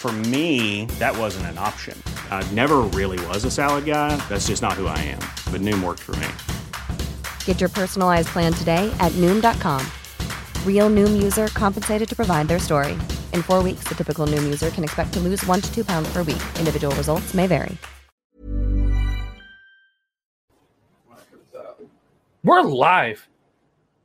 For me, that wasn't an option. I never really was a salad guy. That's just not who I am. But Noom worked for me. Get your personalized plan today at Noom.com. Real Noom user compensated to provide their story. In four weeks, the typical Noom user can expect to lose one to two pounds per week. Individual results may vary. We're live.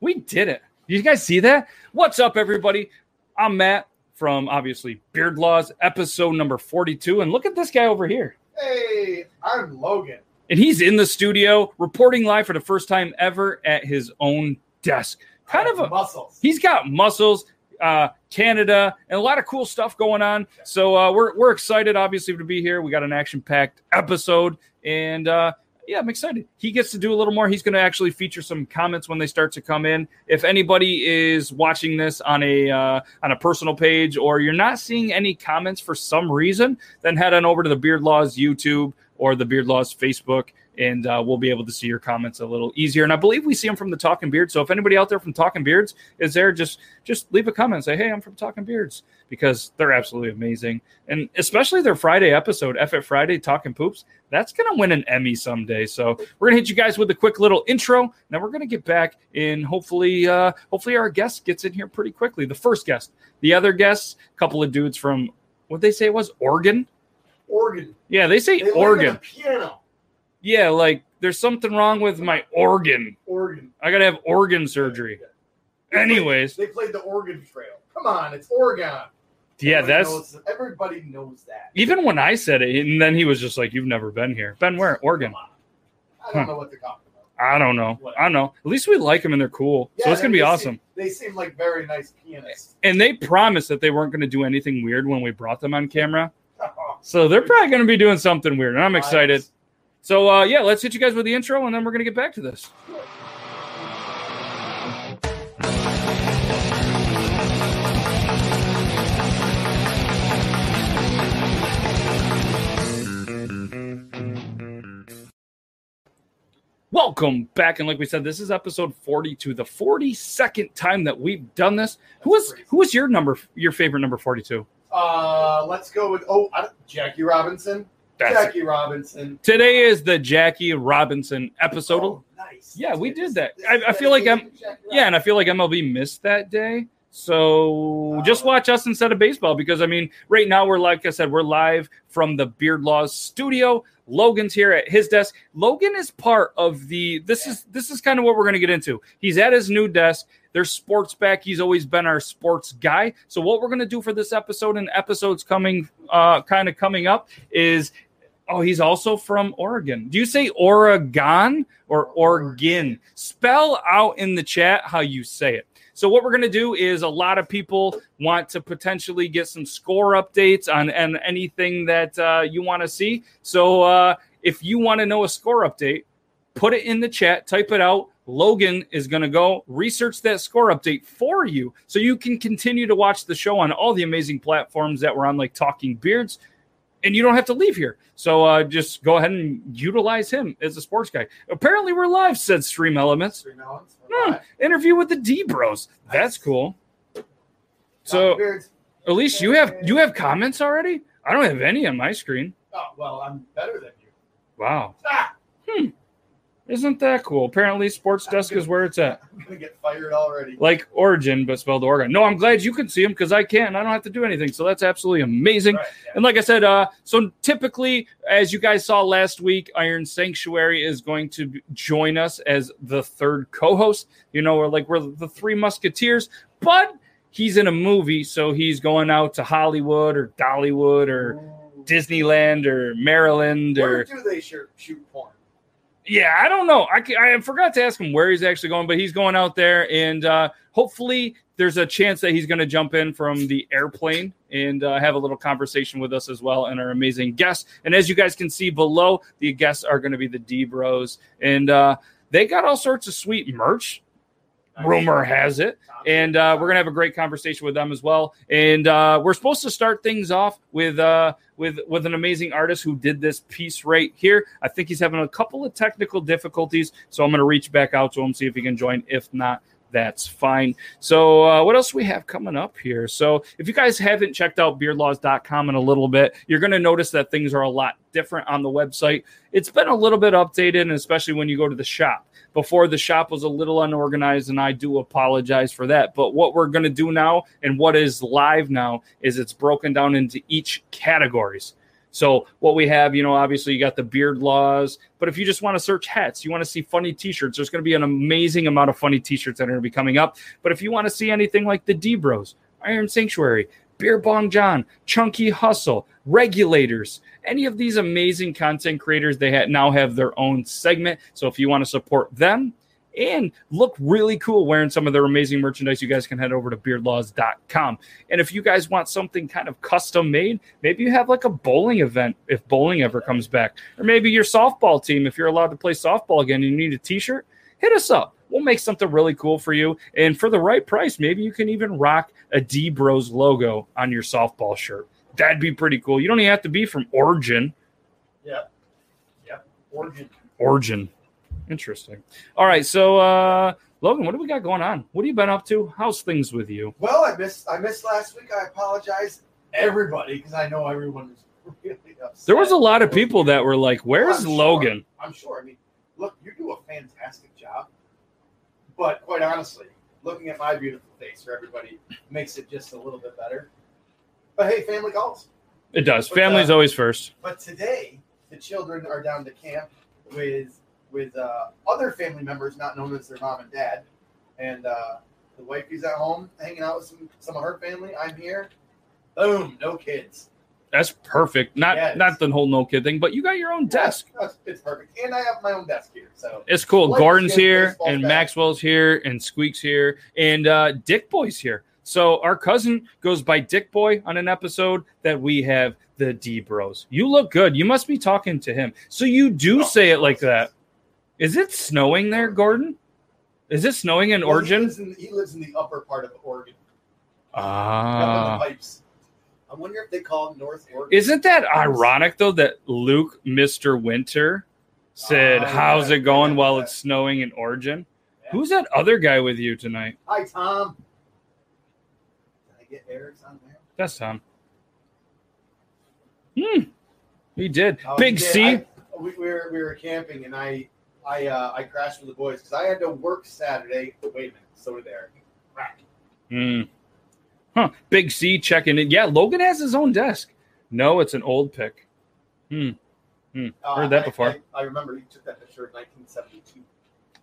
We did it. Did you guys see that? What's up, everybody? I'm Matt from obviously Beard Laws, episode number 42. And look at this guy over here. Hey, I'm Logan. And he's in the studio reporting live for the first time ever at his own desk. Kind of a muscles. He's got muscles, uh, Canada, and a lot of cool stuff going on. So uh, we're we're excited, obviously, to be here. We got an action packed episode, and uh, yeah, I'm excited. He gets to do a little more. He's going to actually feature some comments when they start to come in. If anybody is watching this on a uh, on a personal page, or you're not seeing any comments for some reason, then head on over to the Beard Laws YouTube or the Beard Laws Facebook, and uh, we'll be able to see your comments a little easier. And I believe we see them from the Talking Beards. So if anybody out there from Talking Beards is there, just just leave a comment. Say, hey, I'm from Talking Beards because they're absolutely amazing, and especially their Friday episode, F at Friday, Talking Poops. That's gonna win an Emmy someday. So we're gonna hit you guys with a quick little intro. Now we're gonna get back in. hopefully, uh, hopefully our guest gets in here pretty quickly. The first guest, the other guests, a couple of dudes from what they say it was Oregon. Organ. Yeah, they say They organ. piano. Yeah, like there's something wrong with my organ. Organ. I gotta have organ surgery. They played- Anyways, they played the Oregon Trail. Come on, it's Oregon. yeah, Everybody that's knows- everybody knows that. even when I said it, and then he was just like, "You've never been here." Been where? Oregon. I don't know what they're talking about. I don't know. I don't know. At least we like them and they're cool, so it's gonna be they awesome. Seem, they seem like very nice pianists. And they promised that they weren't gonna do anything weird when we brought them on camera, so they're probably gonna be doing something weird, and I'm excited. So uh, yeah, let's hit you guys with the intro, and then we're gonna get back to this. Welcome back, and like we said, this is episode forty-two, the forty-second time that we've done this. Who was who was your number, your favorite number forty-two? Uh, let's go with oh Jackie Robinson. That's Jackie Robinson. Today is the Jackie Robinson episode. Oh, nice. Yeah, we did that. I- I feel like I'm- Yeah, and I feel like MLB missed that day. So just watch us instead of baseball because I mean, right now we're like I said, we're live from the Beard Laws studio. Logan's here at his desk. Logan is part of the this is this is kind of what we're gonna get into. He's at his new desk. There's sports back. He's always been our sports guy. So what we're gonna do for this episode and episodes coming uh kind of coming up is Oh, he's also from Oregon. Do you say Oregon or Oregon? Spell out in the chat how you say it. So what we're going to do is a lot of people want to potentially get some score updates on and anything that uh, you want to see. So uh, if you want to know a score update, put it in the chat, type it out. Logan is going to go research that score update for you so you can continue to watch the show on all the amazing platforms that we're on, like Talking Beards, and you don't have to leave here. So uh, just go ahead and utilize him as a sports guy. Apparently, we're live, said Stream Elements. Three melons. Hmm, interview with the D Bros. That's cool. So least you have you have comments already. I don't have any on my screen. Oh, well, I'm better than you. Wow. Ah, Isn't that cool? Apparently, Sports Desk is where it's at. I'm gonna get fired already. Like Origin, but spelled Oregon. No, I'm glad you can see them because I can't. I don't have to do anything. So that's absolutely amazing. Right, yeah. And like I said, uh, so typically, as you guys saw last week, Iron Sanctuary is going to join us as the third co-host. You know, we're like we're the three musketeers, but he's in a movie, so he's going out to Hollywood or Dollywood or Disneyland or Maryland Where or do they shoot porn? Yeah, I don't know. I, I forgot to ask him where he's actually going, but he's going out there, and uh, hopefully there's a chance that he's going to jump in from the airplane and uh, have a little conversation with us as well, and our amazing guests. And as you guys can see below, the guests are going to be the D Bros, and uh, they got all sorts of sweet merch. Rumor has it, and uh, we're gonna have a great conversation with them as well. And uh, we're supposed to start things off with uh, with with an amazing artist who did this piece right here. I think he's having a couple of technical difficulties, so I'm gonna reach back out to him see if he can join. If not, that's fine. So, uh, what else we have coming up here? So, if you guys haven't checked out beardlaws.com in a little bit, you're going to notice that things are a lot different on the website. It's been a little bit updated, and especially when you go to the shop. Before the shop was a little unorganized, and I do apologize for that. But what we're going to do now, and what is live now, is it's broken down into each categories. So what we have, you know, obviously you got the beard laws, but if you just want to search hats, you want to see funny t-shirts, there's going to be an amazing amount of funny t-shirts that are going to be coming up. But if you want to see anything like the D Bros, Iron Sanctuary, Beer Bong John, Chunky Hustle, Regulators, any of these amazing content creators, they ha- now have their own segment. So if you want to support them and look really cool wearing some of their amazing merchandise, you guys can head over to beardlaws.com. And if you guys want something kind of custom made, maybe you have like a bowling event if bowling ever comes back, or maybe your softball team, if you're allowed to play softball again and you need a t shirt, hit us up. We'll make something really cool for you. And for the right price, maybe you can even rock a D Bros logo on your softball shirt. That'd be pretty cool. You don't even have to be from Origin. Yep. Yep. Origin. Origin. Interesting. All right. So, uh, Logan, what do we got going on? What have you been up to? How's things with you? Well, I missed I missed last week. I apologize, everybody, because I know everyone is really upset. There was a lot of people that were like, Where's I'm sure. Logan? I'm sure. I mean, look, you do a fantastic job, but quite honestly, looking at my beautiful face for everybody makes it just a little bit better. But hey, family calls. It does. But, Family's uh, always first. But today, the children are down to camp with with uh, other family members, not known as their mom and dad, and uh, the wifey's at home hanging out with some some of her family. I'm here. Boom, no kids. That's perfect. Not Yes. not the whole no kid thing, but you got your own desk. That's- It's perfect, and I have my own desk here. So It's cool. Like Gordon's here and back. Maxwell's here and Squeak's here and uh, Dick Boy's here. So our cousin goes by Dick Boy on an episode that we have the D Bros. You look good. You must be talking to him. So you do say it like that. Is it snowing there, Gordon? Is it snowing in Well, He Origin? lives in, he lives in the upper part of Oregon, Ah. the pipes. I wonder if they call it North Oregon. Isn't that ironic though that Luke, Mr. Winter, said, Oh, How's yeah, it going yeah, while yeah. it's snowing in Origin? Yeah. Who's that other guy with you tonight? Hi, Tom. Did I get Eric's on there? That's Tom. Hmm. He did. Oh, Big he did. C. I- we, we were we were camping, and I I uh, I crashed with the boys because I had to work Saturday. Wait a minute, so did Eric. Right. Hmm. Huh. Big C checking in. Yeah, Logan has his own desk. No, it's an old pick. Hmm. Hmm. Uh, Heard that I- before. I, I remember you took that picture in 1972.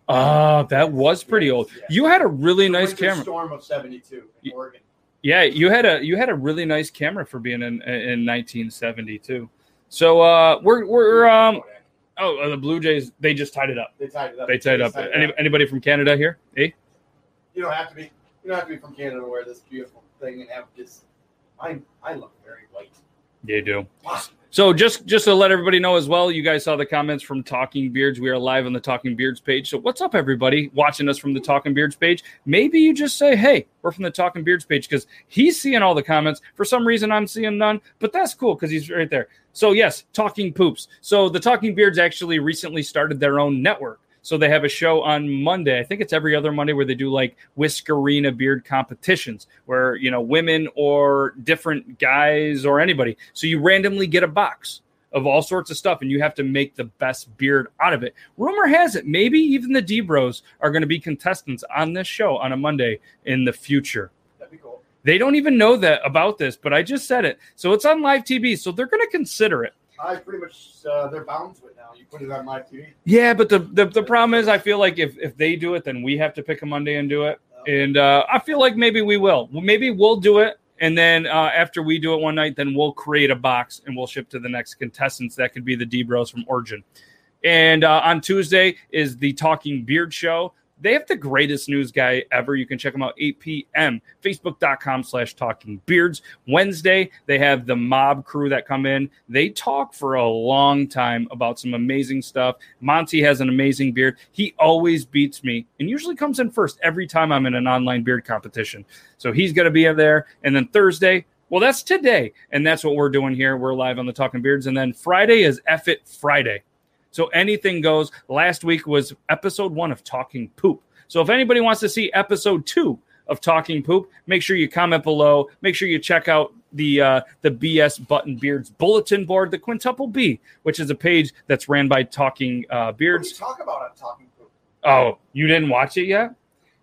Ah, that was pretty old. Yes. You had a really The nice camera. Storm of '72 in Oregon. Yeah, you had a you had a really nice camera for being in in 1972. So uh, we're we're um oh uh, the Blue Jays they just tied it up. They tied it up. They tied it up. tied Any, up. anybody from Canada here? Eh? You don't have to be. You don't have to be from Canada to wear this beautiful thing and have this. I I look very white. You do. Wow. So just just to let everybody know as well, you guys saw the comments from Talking Beards. We are live on the Talking Beards page. So what's up, everybody watching us from the Talking Beards page? Maybe you just say, "Hey, we're from the Talking Beards page," because he's seeing all the comments. For some reason, I'm seeing none, but that's cool because he's right there. So yes, Talking Poops. So the Talking Beards actually recently started their own network. So they have a show on Monday. I think it's every other Monday where they do like Whiskerina beard competitions where, you know, women or different guys or anybody. So you randomly get a box of all sorts of stuff, and you have to make the best beard out of it. Rumor has it, maybe even the D Bros are going to be contestants on this show on a Monday in the future. That'd be cool. They don't even know that about this, but I just said it. So it's on live TV, so they're going to consider it. I pretty much uh, they're bound to it now. You put it on live TV. Yeah, but the, the the problem is, I feel like if if they do it, then we have to pick a Monday and do it. And uh, I feel like maybe we will. Maybe we'll do it, and then uh, after we do it one night, then we'll create a box and we'll ship to the next contestants. That could be the D Bros from Origin. And uh, on Tuesday is the Talking Beard Show. They have the greatest news guy ever. You can check them out 8 p.m. Facebook.com slash talking beards. Wednesday, they have the mob crew that come in. They talk for a long time about some amazing stuff. Monty has an amazing beard. He always beats me and usually comes in first every time I'm in an online beard competition. So he's going to be in there. And then Thursday, well, that's today. And that's what we're doing here. We're live on the Talking Beards. And then Friday is F It Friday. So anything goes. Last week was episode one of Talking Poop. So if anybody wants to see episode two of Talking Poop, make sure you comment below. Make sure you check out the uh, the BS Button Beards bulletin board, the Quintuple B, which is a page that's ran by Talking uh, What do you Beards. talk about on Talking Poop? Oh, you didn't watch it yet?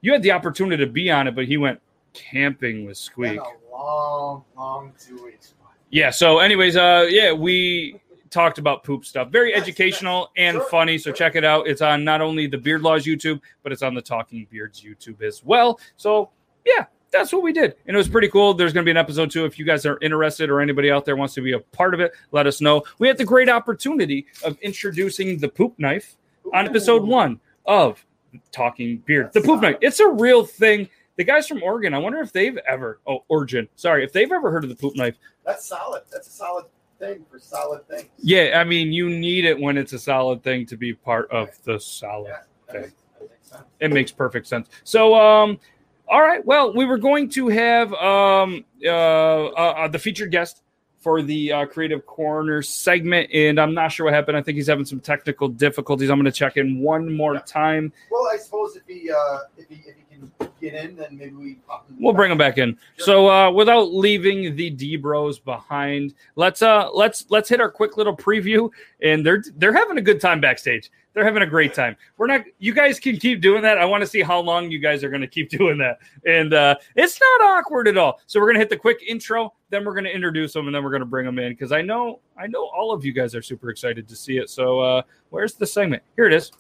You had the opportunity to be on it, but he went camping with Squeak. a long, long two weeks. Yeah. So, anyways, uh, yeah, we talked about poop stuff. Very educational and Sure, funny. So check it out. It's on not only the Beard Laws YouTube, but it's on the Talking Beards YouTube as well. So yeah, that's what we did, and it was pretty cool. There's going to be an episode two. If you guys are interested, or anybody out there wants to be a part of it, let us know. We had the great opportunity of introducing the poop knife on episode one of Talking Beard. The poop knife. It's a real thing. The guys from Oregon, I wonder if they've ever, oh, Origin, sorry, if they've ever heard of the poop knife. That's solid. That's a solid thing for solid things. Yeah, I mean, you need it when it's a solid thing to be part of the solid. Yeah, Okay. makes, makes. It makes perfect sense. So, um, all right. Well, we were going to have um, uh, uh, uh, the featured guest for the uh, Creative Corner segment, and I'm not sure what happened. I think he's having some technical difficulties. I'm going to check in one more Yeah. time. Well, I suppose if he uh, if he if he can get in, then maybe we pop him. We'll bring him back in. So, uh, without leaving the D Bros behind, let's uh, let's let's hit our quick little preview. And they're they're having a good time backstage. They're having a great time. We're not. You guys can keep doing that. I want to see how long you guys are going to keep doing that. And uh, it's not awkward at all. So we're going to hit the quick intro. Then we're going to introduce them, and then we're going to bring them in because I know I know all of you guys are super excited to see it. So uh, where's the segment? Here it is.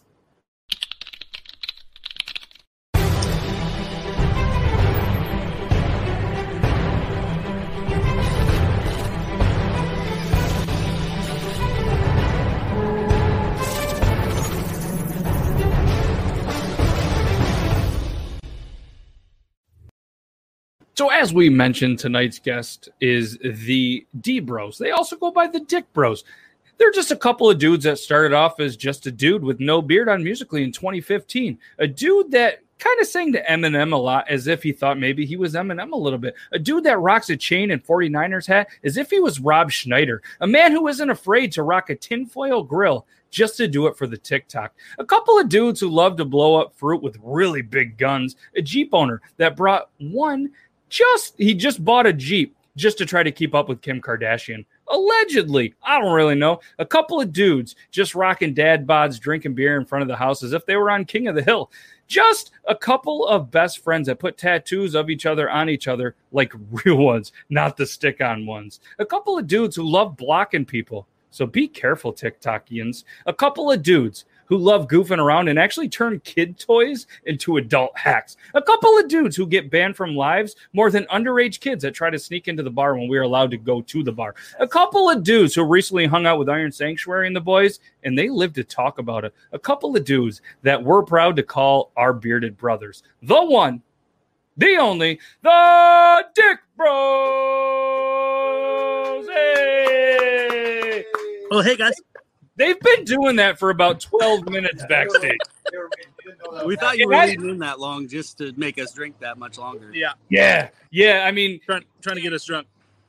So, as we mentioned, tonight's guest is the D Bros. They also go by the Dick Bros. They're just a couple of dudes that started off as just a dude with no beard on Musically in 2015. A dude that kind of sang to Eminem a lot as if he thought maybe he was Eminem a little bit. A dude that rocks a chain and 49ers hat as if he was Rob Schneider. A man who isn't afraid to rock a tinfoil grill just to do it for the TikTok. A couple of dudes who love to blow up fruit with really big guns. A Jeep owner that brought one just he just bought a Jeep just to try to keep up with Kim Kardashian. Allegedly, I don't really know. A couple of dudes just rocking dad bods, drinking beer in front of the house as if they were on King of the Hill. Just a couple of best friends that put tattoos of each other on each other like real ones, not the stick on ones. A couple of dudes who love blocking people. So be careful, TikTokians. A couple of dudes who love goofing around and actually turn kid toys into adult hacks. A couple of dudes who get banned from lives more than underage kids that try to sneak into the bar when we are allowed to go to the bar. A couple of dudes who recently hung out with Iron Sanctuary and the boys, and they live to talk about it. A couple of dudes that we're proud to call our bearded brothers. The one, the only, the Dick Bros. Hey! Oh, hey guys. They've been doing that for about 12 minutes backstage. We didn't know that We was thought you were Yeah. leading in that long just to make us drink that much longer. Yeah, Yeah. Yeah. I mean, trying trying to get us drunk.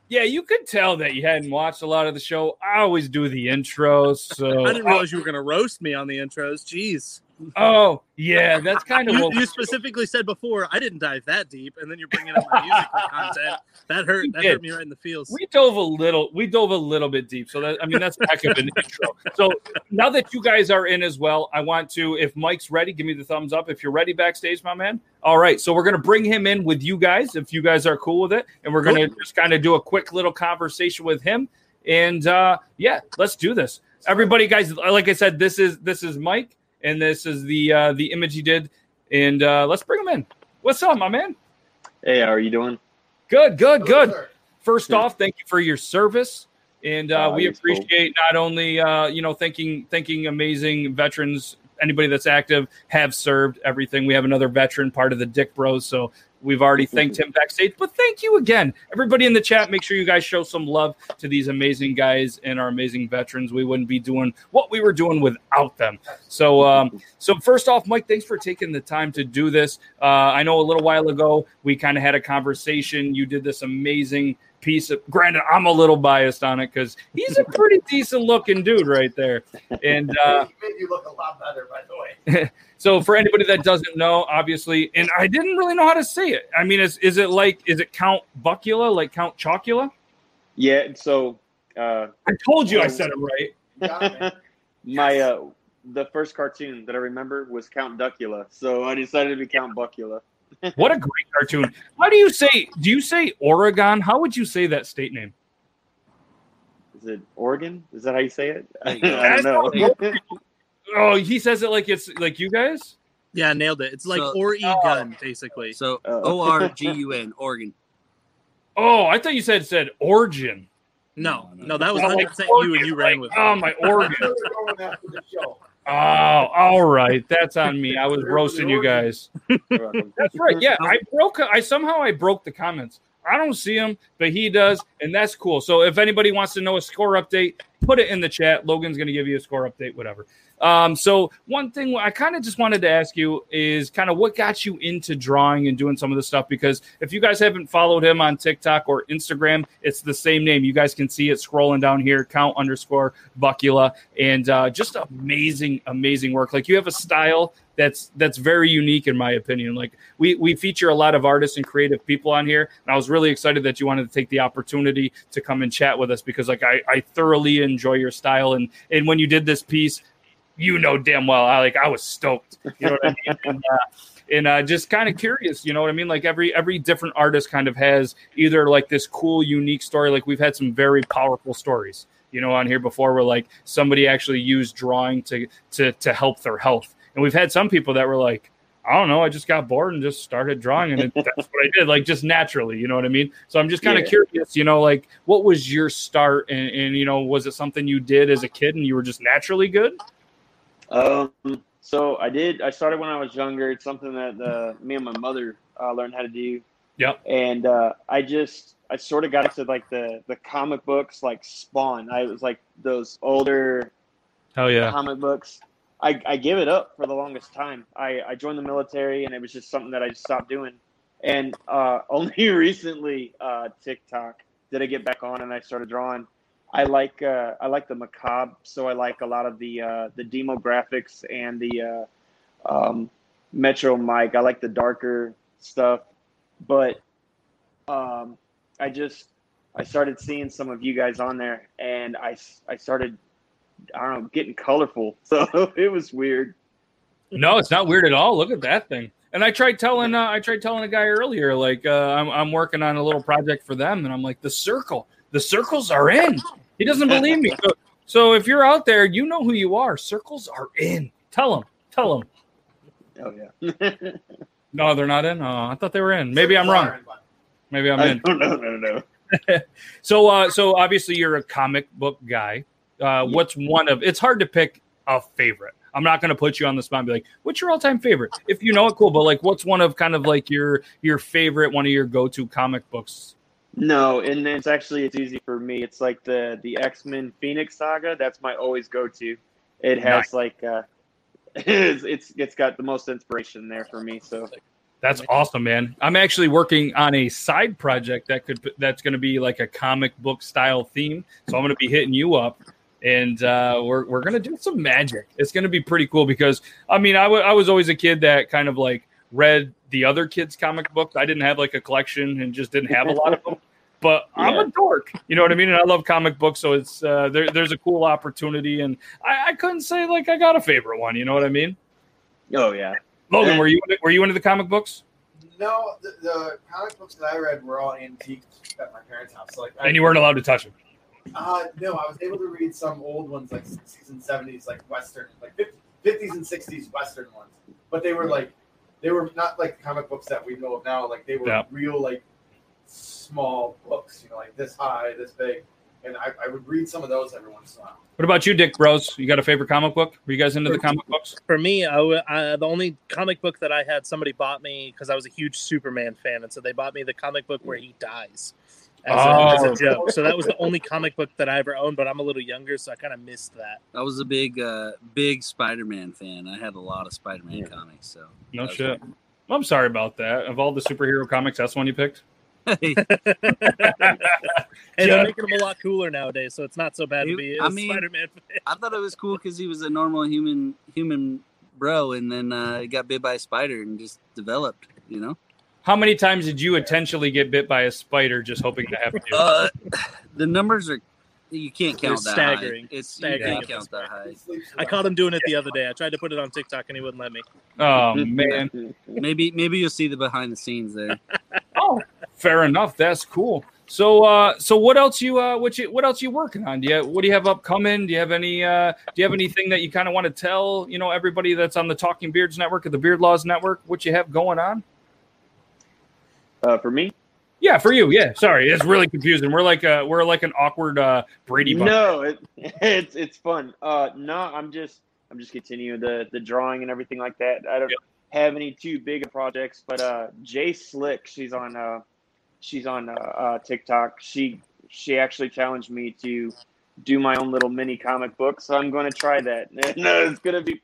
yeah, you could tell that you hadn't watched a lot of the show. I always do the intros. So I didn't realize you were going to roast me on the intros. Jeez. Oh, yeah, that's kind of You, what you specifically said before I didn't dive that deep, and then you're bringing up my musical content. That hurt. That did. hurt me right in the feels. we dove a little we dove a little bit deep so that i mean that's heck of an intro so now that you guys are in as well i want to if mike's ready give me the thumbs up if you're ready backstage my man all right so we're to bring him in with you guys if you guys are cool with it and we're to just kind of do a quick little conversation with him and uh yeah let's do this everybody guys like i said this is this is mike and this is the uh the image he did and uh let's bring him in what's up my man Hey, how are you doing? good good Hello, good sir. first Good. off, thank you for your service, and uh, Oh, we it's cool. appreciate not only uh, you know thanking thanking amazing veterans, anybody that's active have served everything. We have another veteran part of the Dick Bros, so we've already thanked him backstage. But thank you again, everybody in the chat. Make sure you guys show some love to these amazing guys and our amazing veterans. We wouldn't be doing what we were doing without them. So, um, so first off, Mike, thanks for taking the time to do this. Uh, I know a little while ago we kind of had a conversation. You did this amazing piece of. Granted, I'm a little biased on it because he's a pretty decent looking dude right there. And uh, He made you look a lot better, by the way. so, for anybody that doesn't know, obviously, and I didn't really know how to say it. I mean, is is it like is it Count Bucula, like Count Chocula? Yeah, so uh, I told you I said it right. It, my uh, the first cartoon that I remember was Count Duckula, so I decided to be Count Buckula. What a great cartoon! How do you say? Do you say Oregon? How would you say that state name? Is it Oregon? Is that how you say it? I, don't know. Oh, he says it like it's like you guys. Yeah, nailed it. It's like So- or e basically. So Oh. O R G U N, Oregon. Oh, I thought you said said origin. No, no, that was Oh, 100 like percent you, and you ran like, with. Oh it. my That's organ. Where we're going after the show. Oh, all right. That's on me. I was roasting you guys. That's right. Yeah, I broke. I somehow I broke the comments. I don't see him, but he does, and that's cool. So if anybody wants to know a score update, put it in the chat. Logan's going to give you a score update, whatever. Um, so one thing I kind of just wanted to ask you is kind of what got you into drawing and doing some of this stuff because if you guys haven't followed him on TikTok or Instagram, it's the same name. You guys can see it scrolling down here, count underscore Buckula, and uh, just amazing, amazing work. Like you have a style that's that's very unique in my opinion. Like we we feature a lot of artists and creative people on here, and I was really excited that you wanted to take the opportunity to come and chat with us because like I, I thoroughly enjoy your style and and when you did this piece, you know damn well I like I was stoked. You know what I mean? And, uh, and uh, just kind of curious, you know what I mean? Like every every different artist kind of has either like this cool, unique story. Like we've had some very powerful stories, you know, on here before where like somebody actually used drawing to to to help their health. And we've had some people that were like, I don't know, I just got bored and just started drawing, and it, that's what I did, like just naturally, you know what I mean? So I'm just kind of Yeah. curious, you know, like what was your start, and, and you know, was it something you did as a kid and you were just naturally good? Um, so I did. I started when I was younger. It's something that uh, me and my mother uh, learned how to do. Yep. And uh, I just, I sort of got into like the the comic books, like Spawn. I was like those older Hell yeah. comic books. I, I gave it up for the longest time. I, I joined the military and it was just something that I just stopped doing. And uh, only recently, uh, TikTok did I get back on and I started drawing. I like uh, I like the macabre, so I like a lot of the uh, the demographics and the uh, um, Metro Mike. I like the darker stuff, but um, I just I started seeing some of you guys on there, and I I started I don't know getting colorful, so it was weird. No, it's not weird at all. Look at that thing. And I tried telling uh, I tried telling a guy earlier, like uh, I'm I'm working on a little project for them, and I'm like the circle, the circles are in. He doesn't believe me. So, so if you're out there, you know who you are. Circles are in. Tell him. Tell him. Oh yeah. No, they're not in. Oh, I thought they were in. Maybe I'm wrong. Maybe I'm in. don't know, no, no. So, uh, so obviously you're a comic book guy. Uh, what's one of? It's hard to pick a favorite. I'm not going to put you on the spot and be like, "What's your all-time favorite?" If you know it, cool. But like, what's one of kind of like your your favorite, one of your go-to comic books? No, and it's actually it's easy for me. It's like the the X Men Phoenix saga. That's my always go to. It has Nice. like uh, it's, it's it's got the most inspiration there for me. So That's awesome, man. I'm actually working on a side project that could that's going to be like a comic book style theme. So I'm going to be hitting you up and uh, we're we're gonna do some magic. It's gonna be pretty cool because I mean I, w- I was always a kid that kind of like read the other kids' comic books. I didn't have like a collection and just didn't have a lot of them. But I'm a dork, you know what I mean, and I love comic books, so it's uh, there, there's a cool opportunity, and I, I couldn't say like I got a favorite one, you know what I mean? Oh yeah. Logan, were you were you into the comic books? No, the, the comic books that I read were all antiques at my parents' house. So like, I, And you weren't allowed to touch them. Uh, no, I was able to read some old ones like 60s and 70s, like Western, like 50, 50s and 60s Western ones. But they were like, they were not like comic books that we know of now. Like they were Yeah. real, like small books, you know, like this high, this big. And I, I would read some of those every once in a while. What about you, Dick Bros? You got a favorite comic book? Were you guys into the comic books? For me, I, w- I- the only comic book that I had, somebody bought me because I was a huge Superman fan, and so they bought me the comic book where he dies as, a, as Oh. a joke. So that was the only comic book that I ever owned. But I'm a little younger, so I kind of missed that. I was a big, uh, big Spider-Man fan. I had a lot of Spider-Man comics. So No That's shit. I'm sorry about that. Of all the superhero comics, that's one you picked. Hey, Yeah. they're making him a lot cooler nowadays, so it's not so bad to be I a mean- Spider-Man fan. I thought it was cool because he was a normal human, human bro, and then uh, he got bit by a spider and just developed. You know. How many times did you intentionally get bit by a spider just hoping to have you? Uh, the numbers are you can't They're count that staggering. high. It's Staggering you can't count that high. I caught him doing it the other day. I tried to put it on TikTok, and he wouldn't let me. Oh man. Maybe maybe you'll see the behind the scenes there. Oh, fair enough. That's cool. So, uh, so what else you, uh, what you, what else you working on? Do you, what do you have upcoming? Do you have any, uh, do you have anything that you kind of want to tell, you know, everybody that's on the Talking Beards Network or the Beard Laws Network, what you have going on? Uh, for me, Yeah, for you. Yeah. Sorry, it's really confusing. We're like, uh, we're like an awkward uh, Brady bunch. no, it, it's it's fun. Uh, no, I'm just I'm just continuing the the drawing and everything like that. I don't have any too big of projects, but uh, Jay Slick, she's on uh, she's on uh, uh, TikTok. She she actually challenged me to do my own little mini comic book, so I'm going to try that. no, it's gonna be.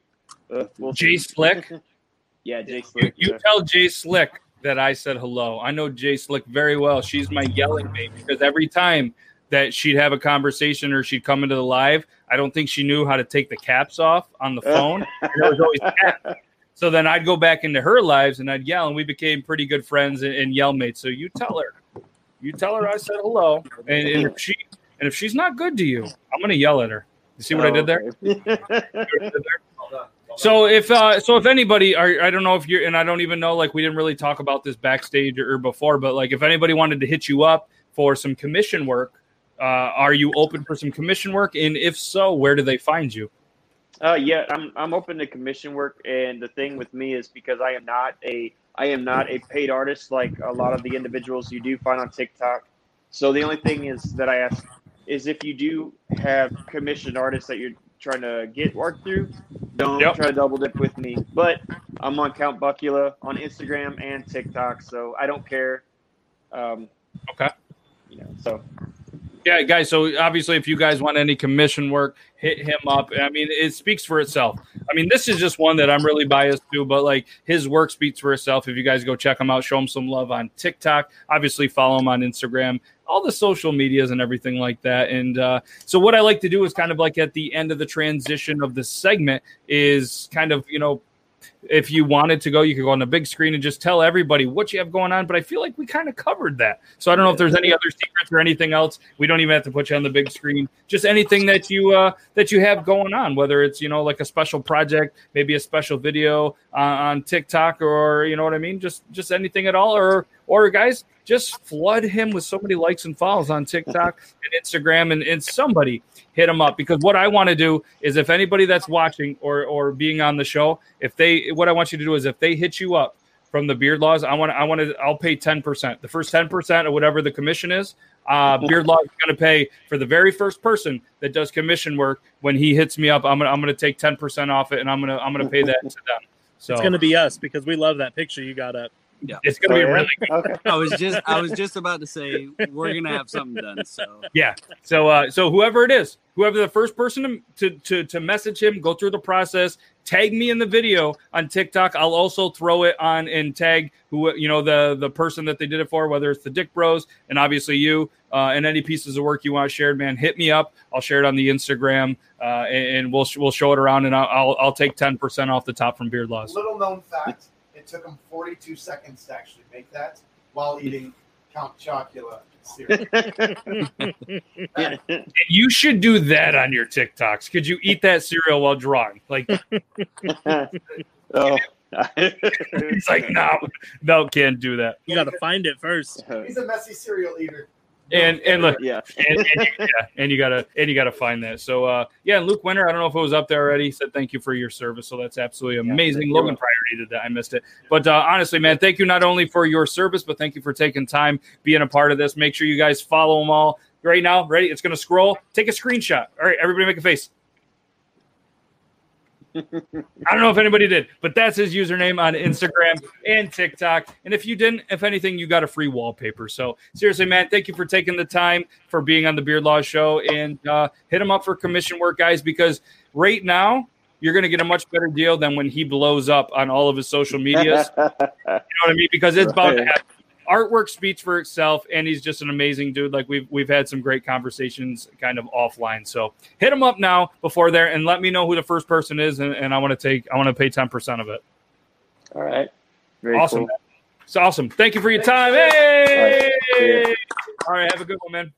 Uh, we'll Jay see. Slick. yeah, Jay You, Slick. you yeah. tell Jay Slick that I said hello. I know Jay Slick very well. She's my yelling mate because every time that she'd have a conversation or she'd come into the live, I don't think she knew how to take the caps off on the phone. There was always caps. So then I'd go back into her lives and I'd yell, and we became pretty good friends and, and yell mates. So you tell her, you tell her I said hello, and, and if she and if she's not good to you, I'm gonna yell at her. You see what I did there? So if uh, so, if anybody, I don't know if you're, and I don't even know, like we didn't really talk about this backstage or before, but like if anybody wanted to hit you up for some commission work, uh, are you open for some commission work? And if so, where do they find you? Uh, yeah, I'm I'm open to commission work, and the thing with me is because I am not a I am not a paid artist like a lot of the individuals you do find on TikTok. So the only thing is that I ask is if you do have commissioned artists that you're trying to get work through, don't Yep. try to double dip with me. But I'm on Count Buckula on Instagram and TikTok, so I don't care. Um, Okay. You know, so Yeah, guys. So obviously, if you guys want any commission work, hit him up. I mean, it speaks for itself. I mean, this is just one that I'm really biased to, but like his work speaks for itself. If you guys go check him out, show him some love on TikTok. Obviously, follow him on Instagram, all the social medias and everything like that. And uh, so, what I like to do is kind of like at the end of the transition of the segment is kind of you know if you wanted to go, you could go on the big screen and just tell everybody what you have going on. But I feel like we kind of covered that. So I don't know if there's any other secrets or anything else. We don't even have to put you on the big screen. Just anything that you uh, that you have going on, whether it's you know like a special project, maybe a special video uh, on TikTok, or you know what I mean. Just just anything at all, or or guys, just flood him with so many likes and follows on TikTok and Instagram, and, and somebody hit him up because what I want to do is if anybody that's watching or or being on the show, if they what I want you to do is if they hit you up from the beard laws, I want I want to I'll pay 10%. The first 10% of whatever the commission is, uh beard laws is going to pay for the very first person that does commission work when he hits me up, I'm going to I'm going to take 10% off it and I'm going to I'm going to pay that to them. So It's going to be us because we love that picture you got up. Yeah. It's going to be Oh, yeah? really good. Okay. I was just I was just about to say we're gonna have something done. So Yeah. So uh so whoever it is, whoever the first person to to to, to message him, go through the process, tag me in the video on TikTok. I'll also throw it on and tag who you know the the person that they did it for, whether it's the Dick Bros and obviously you uh, and any pieces of work you want shared, man. Hit me up. I'll share it on the Instagram uh, and, and we'll we'll show it around and I'll I'll, I'll take ten percent off the top from Beard Laws. Little known fact: it took him 42 seconds to actually make that while eating Count Chocula cereal. You should do that on your TikToks. Could you eat that cereal while drawing? Like oh. he's like, no, no, can't do that. You got to find it first. He's a messy cereal eater. And and look, yeah. and, and, you, yeah, and you gotta and you gotta find that. So uh, yeah, and Luke Winter, I don't know if it was up there already. Said thank you for your service. So that's absolutely amazing. you. Logan Priority did that. I missed it, but uh, honestly, man, thank you not only for your service, but thank you for taking time being a part of this. Make sure you guys follow them all right now. Ready? It's gonna scroll. Take a screenshot. All right, everybody, make a face. I don't know if anybody did, but that's his username on Instagram and TikTok. And if you didn't, if anything, you got a free wallpaper. So seriously, man, thank you for taking the time for being on the Beard Law Show and uh, hit him up for commission work, guys, because right now you're going to get a much better deal than when he blows up on all of his social medias. you know what I mean? Because it's about to happen. Artwork speaks for itself, and he's just an amazing dude. Like we've we've had some great conversations kind of offline. So hit him up now before there, and let me know who the first person is, and, and I want to take I want to pay ten percent of it. All right. Very awesome. cool. It's awesome. Thank you for your time. All right. Hey! Cheers. All right, have a good one, man.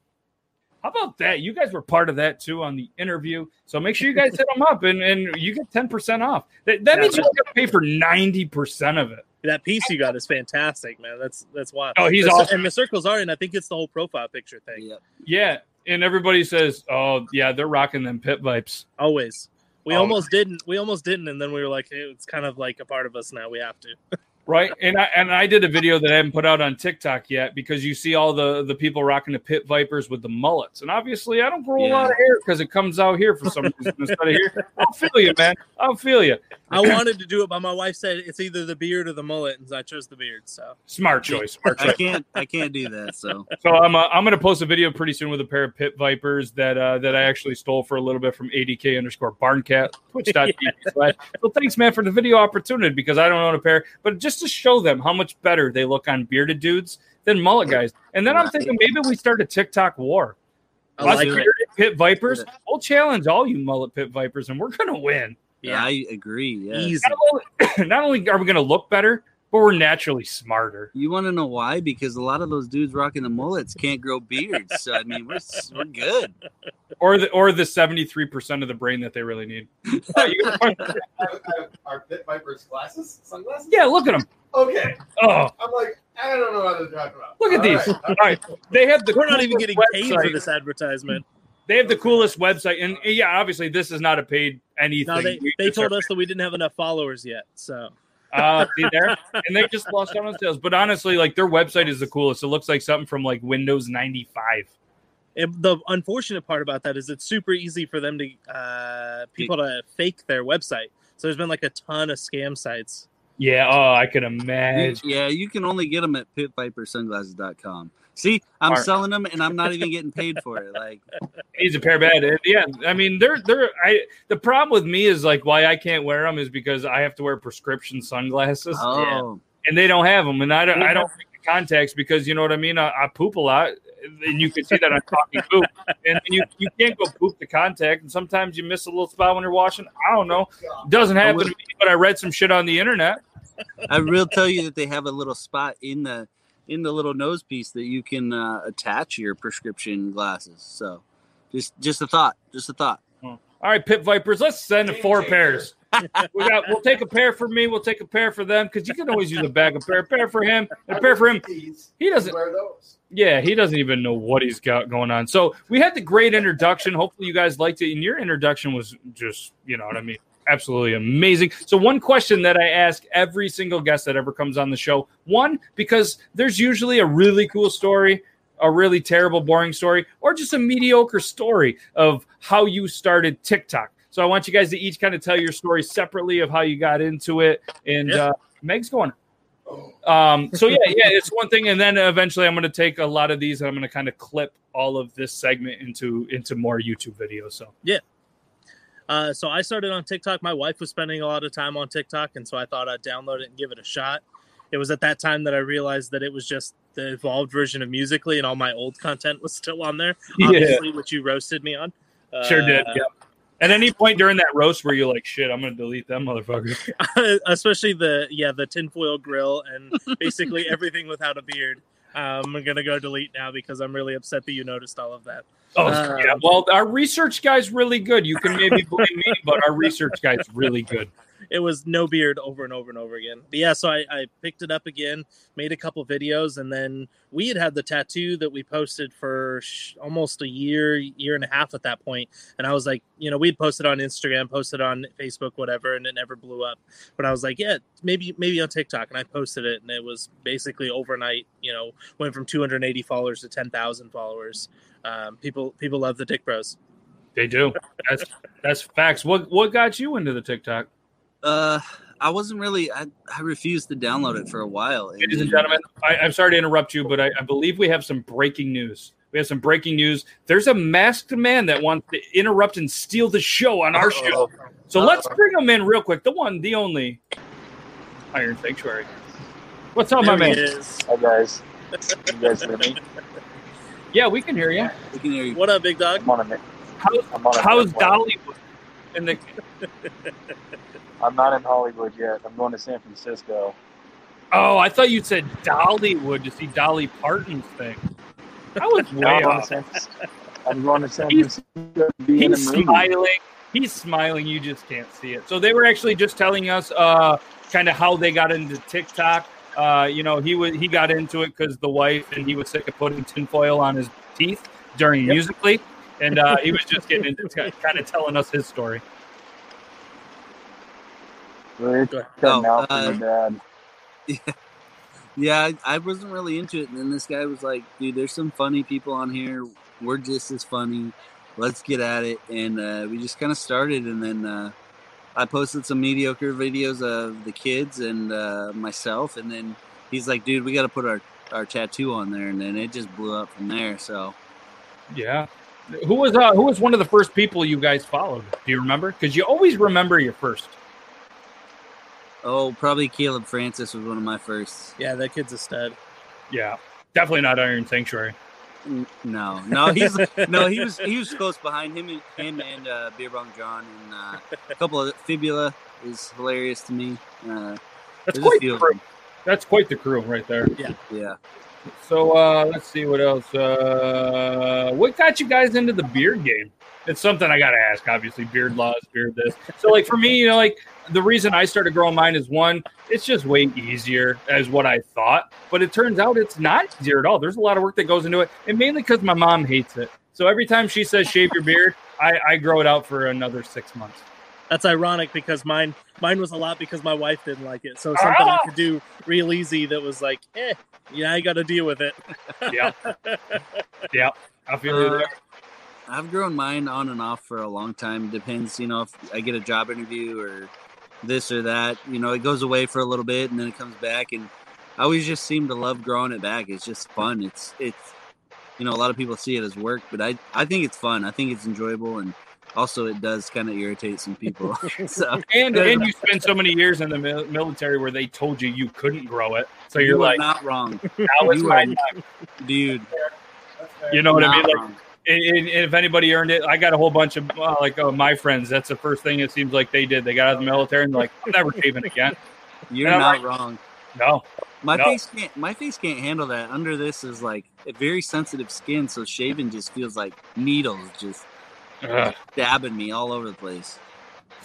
How about that? You guys were part of that too on the interview. So make sure you guys hit them up and, and you get 10% off. That, that Yeah, means you're going to pay for 90% of it. That piece you got is fantastic, man. That's that's wild. Oh, he's The- awesome. And the circles are, and I think it's the whole profile picture thing. yeah. Yeah. And everybody says, oh, yeah, they're rocking them pit vipes. Always. We Oh. almost didn't. We almost didn't, and then we were like, hey, it's kind of like a part of us now. We have to. Right. And I and I did a video that I haven't put out on TikTok yet because you see all the the people rocking the pit vipers with the mullets. And obviously I don't grow a lot of hair because it comes out here for some reason instead of here. I'll feel you, man. I'll feel you. I wanted to do it, but my wife said it's either the beard or the mullet, and I chose the beard. So Smart choice. Smart choice. I can't I can't do that. So So I'm uh, I'm gonna post a video pretty soon with a pair of pit vipers that uh, that I actually stole for a little bit from ADK underscore barncat twitch.tv slash. So thanks man for the video opportunity because I don't own a pair, but just to show them how much better they look on bearded dudes than mullet guys. And then I'm thinking maybe we start a TikTok war. I Us like it. pit vipers, Do it. we'll challenge all you mullet pit vipers, and we're gonna win. yeah, I agree. Yeah. Not only, not only are we gonna look better, but we're naturally smarter. You want to know why? Because a lot of those dudes rocking the mullets can't grow beards. So I mean, we're we're good. Or the or the 73% of the brain that they really need. You gotta find- Are, are- are Pit Vipers glasses? Sunglasses? yeah, look at them. Okay. Oh, I'm like, I don't know what to talk about. look at All these. right. All right, they have the. We're not even coolest getting paid for website. this advertisement. They have the coolest website, and yeah, obviously this is not a paid anything. No, they, they told us that we didn't have enough followers yet. So uh, there, and they just lost out on sales. But honestly, like their website is the coolest. It looks like something from like Windows ninety five. The unfortunate part about that is it's super easy for them to uh, people to fake their website. So there's been like a ton of scam sites. Yeah. Oh, I can imagine. yeah, you can only get them at pitvipersunglasses.com. See, I'm Alright. selling them and I'm not even getting paid for it. Like, He's a pair of bad. Yeah, I mean, they're they're. I the problem with me is like why I can't wear them is because I have to wear prescription sunglasses, oh, and they don't have them, and I don't I don't make the contacts because you know what I mean. I, I poop a lot, and you can see that I'm talking poop, and you you can't go poop the contact, and sometimes you miss a little spot when you're washing. I don't know. It doesn't happen to me, but I read some shit on the internet. I will tell you that they have a little spot in the in the little nose piece that you can uh, attach your prescription glasses. So, just just a thought, just a thought. All right, Pit Vipers, let's send Game four changer. pairs. We got. We'll take a pair for me. We'll take a pair for them because you can always use a bag of pair. A pair for him. A pair for him. He doesn't. Wear those. Yeah, he doesn't even know what he's got going on. So we had the great introduction. Hopefully, you guys liked it. And your introduction was just, you know what I mean, absolutely amazing. So, one question that I ask every single guest that ever comes on the show one, because there's usually a really cool story, a really terrible, boring story, or just a mediocre story of how you started TikTok. So, I want you guys to each kind of tell your story separately of how you got into it. And Yeah. uh, Meg's going, Um, so yeah, yeah, it's one thing, and then eventually I'm going to take a lot of these and I'm going to kind of clip all of this segment into into more YouTube videos. So Yeah. Uh, so I started on TikTok. My wife was spending a lot of time on TikTok, and so I thought I'd download it and give it a shot. It was at that time that I realized that it was just the evolved version of Musically, and all my old content was still on there. Yeah. Obviously, which you roasted me on. sure did. Uh, Yeah. At any point during that roast, where you're like, "Shit, I'm going to delete them motherfuckers." especially the yeah the tinfoil grill and basically everything without a beard. Um, I'm gonna go delete now because I'm really upset that you noticed all of that. Oh, Um, yeah. Well, our research guy's really good. You can maybe blame me, but our research guy's really good. it was no beard over and over and over again. But yeah, so I, I picked it up again, made a couple videos, and then we had had the tattoo that we posted for sh- almost a year, year and a half at that point. And I was like, you know, we'd posted on Instagram, posted on Facebook, whatever, and it never blew up. But I was like, yeah, maybe maybe on TikTok, and I posted it, and it was basically overnight. You know, went from 280 followers to 10,000 followers. Um, people people love the Dick Bros. They do. That's that's facts. What what got you into the TikTok? Uh, I wasn't really. I, I refused to download it for a while. and Ladies and then- gentlemen, I, I'm sorry to interrupt you, but I, I believe we have some breaking news. We have some breaking news. There's a masked man that wants to interrupt and steal the show on our show. So let's bring him in real quick. The one, the only Iron Sanctuary. What's up, my There he man? is. Hi guys. You guys hear me? Yeah, we can hear you. We can hear you. What up, big dog? I'm on a mi- How's, I'm on a how's. Dollywood? And the I'm not in Hollywood yet. I'm going to San Francisco. oh, I thought you said Dollywood to see Dolly Parton's thing. I was No, way I'm, going to off. San, I'm going to San He's- Francisco to be in a He's smiling. He's smiling. You just can't see it. So they were actually just telling us uh, kind of how they got into TikTok. Uh, you know, he was he got into it because the wife and he was sick of putting tinfoil on his teeth during Musical.ly, and uh, he was just getting into kind of telling us his story. Really Go Oh, out uh, dad. Yeah, I, I wasn't really into it. And then this guy was like, dude, there's some funny people on here. We're just as funny. Let's get at it. And uh, we just kind of started. And then uh, I posted some mediocre videos of the kids and uh, myself. And then he's like, dude, we got to put our, our tattoo on there. And then it just blew up from there. So Yeah. Who was uh, who was one of the first people you guys followed? Do you remember? Because you always remember your first. Oh, probably Caleb Francis was one of my first. Yeah, that kid's a stud. Yeah, definitely not Iron Sanctuary. N- No, no, he's no, he was he was close behind him, and him and uh, Beer Bong John, and uh, a couple of Fibula is hilarious to me. Uh, That's quite the crew. That's quite the crew right there. Yeah, yeah. So uh, let's see what else. Uh, what got you guys into the beer game? It's something I got to ask. Obviously, beard laws, beard this. So like for me, you know, like the reason I started growing mine is one, it's just way easier as what I thought, but it turns out it's not easier at all. There's a lot of work that goes into it, and mainly because my mom hates it. So every time she says shave your beard, I, I grow it out for another six months. That's ironic because mine mine was a lot because my wife didn't like it. So something I could do real easy that was like, eh, yeah, I got to deal with it. Yeah, yeah, I feel you Uh, there. I've grown mine on and off for a long time. Depends, you know, if I get a job interview or this or that. You know, it goes away for a little bit and then it comes back, and I always just seem to love growing it back. It's just fun. It's it's you know a lot of people see it as work, but I I think it's fun. I think it's enjoyable, and also it does kind of irritate some people. so And and you spent so many years in the military where they told you you couldn't grow it, so you're you like, not wrong, now it's you my are- time. dude. You know what I mean? Like, wrong. And, and if anybody earned it, I got a whole bunch of uh, like uh, my friends. That's the first thing it seems like they did. They got out of the military and like, I'm never shaving again. You're not like- wrong. No, My No. face can't. My face can't handle that. Under this is like a very sensitive skin, so shaving just feels like needles just Ugh. stabbing me all over the place.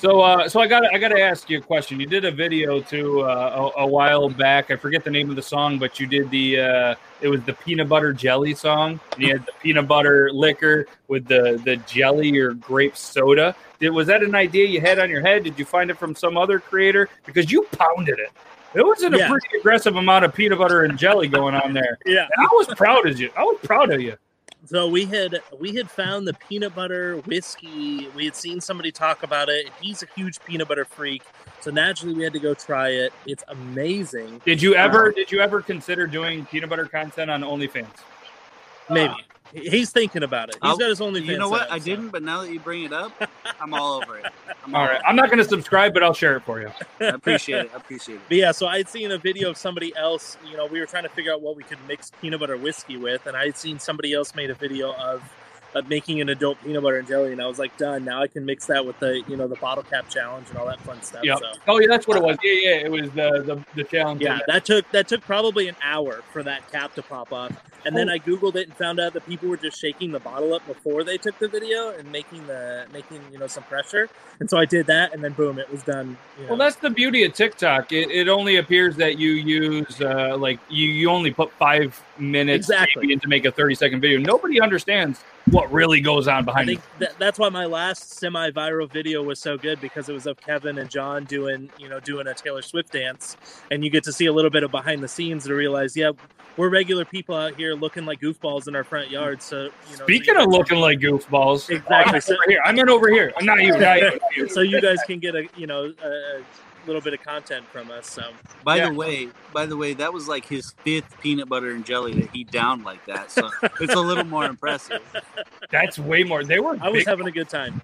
So, uh, so I got I got to ask you a question. You did a video too uh, a, a while back. I forget the name of the song, but you did the uh, it was the peanut butter jelly song. And you had the peanut butter liquor with the the jelly or grape soda. Did was that an idea you had on your head? Did you find it from some other creator? Because you pounded it. It wasn't a pretty aggressive amount of peanut butter and jelly going on there. Yeah. And I was proud of you. I was proud of you. So we had we had found the peanut butter whiskey. We had seen somebody talk about it. He's a huge peanut butter freak, so naturally we had to go try it. It's amazing. Did you ever um, did you ever consider doing peanut butter content on OnlyFans? Maybe he's thinking about it. He's I'll- got his OnlyFans. You know what? up, I so- didn't, but now that you bring it up, I'm all over it. I'm All right, I'm not going to subscribe, but I'll share it for you. I appreciate it. I appreciate it. But yeah, so I'd seen a video of somebody else. You know, we were trying to figure out what we could mix peanut butter whiskey with, and I'd seen somebody else made a video of, of making an adult peanut butter and jelly, and I was like, done. Now I can mix that with the you know the bottle cap challenge and all that fun stuff. Yeah. So Oh yeah, that's what it was. Yeah, yeah. It was the the, the challenge. yeah, that took that took probably an hour for that cap to pop off, and then I googled it and found out that people were just shaking the bottle up before they took the video and making the making you know some pressure, and so I did that, and then boom, it was done. You know. Well, that's the beauty of TikTok. It, it only appears that you use uh, like you, you only put five minutes Exactly. to make a thirty second video. Nobody understands what really goes on I behind think it. that, that's why my last semi-viral video was so good because it was of Kevin and John doing, you know, doing a Taylor Swift dance, and you get to see a little bit of behind the scenes to realize, yeah, we're regular people out here looking like goofballs in our front yard. So, you know, Speaking of looking like goofballs, Exactly. I'm over here. I'm in over here. I'm not you. Not you. not you. so you guys can get a, you know, a little bit of content from us. So By Yeah. the way, by the way, that was like his fifth peanut butter and jelly that he downed like that. So it's a little more impressive. That's way more. They were. I was big. having a good time.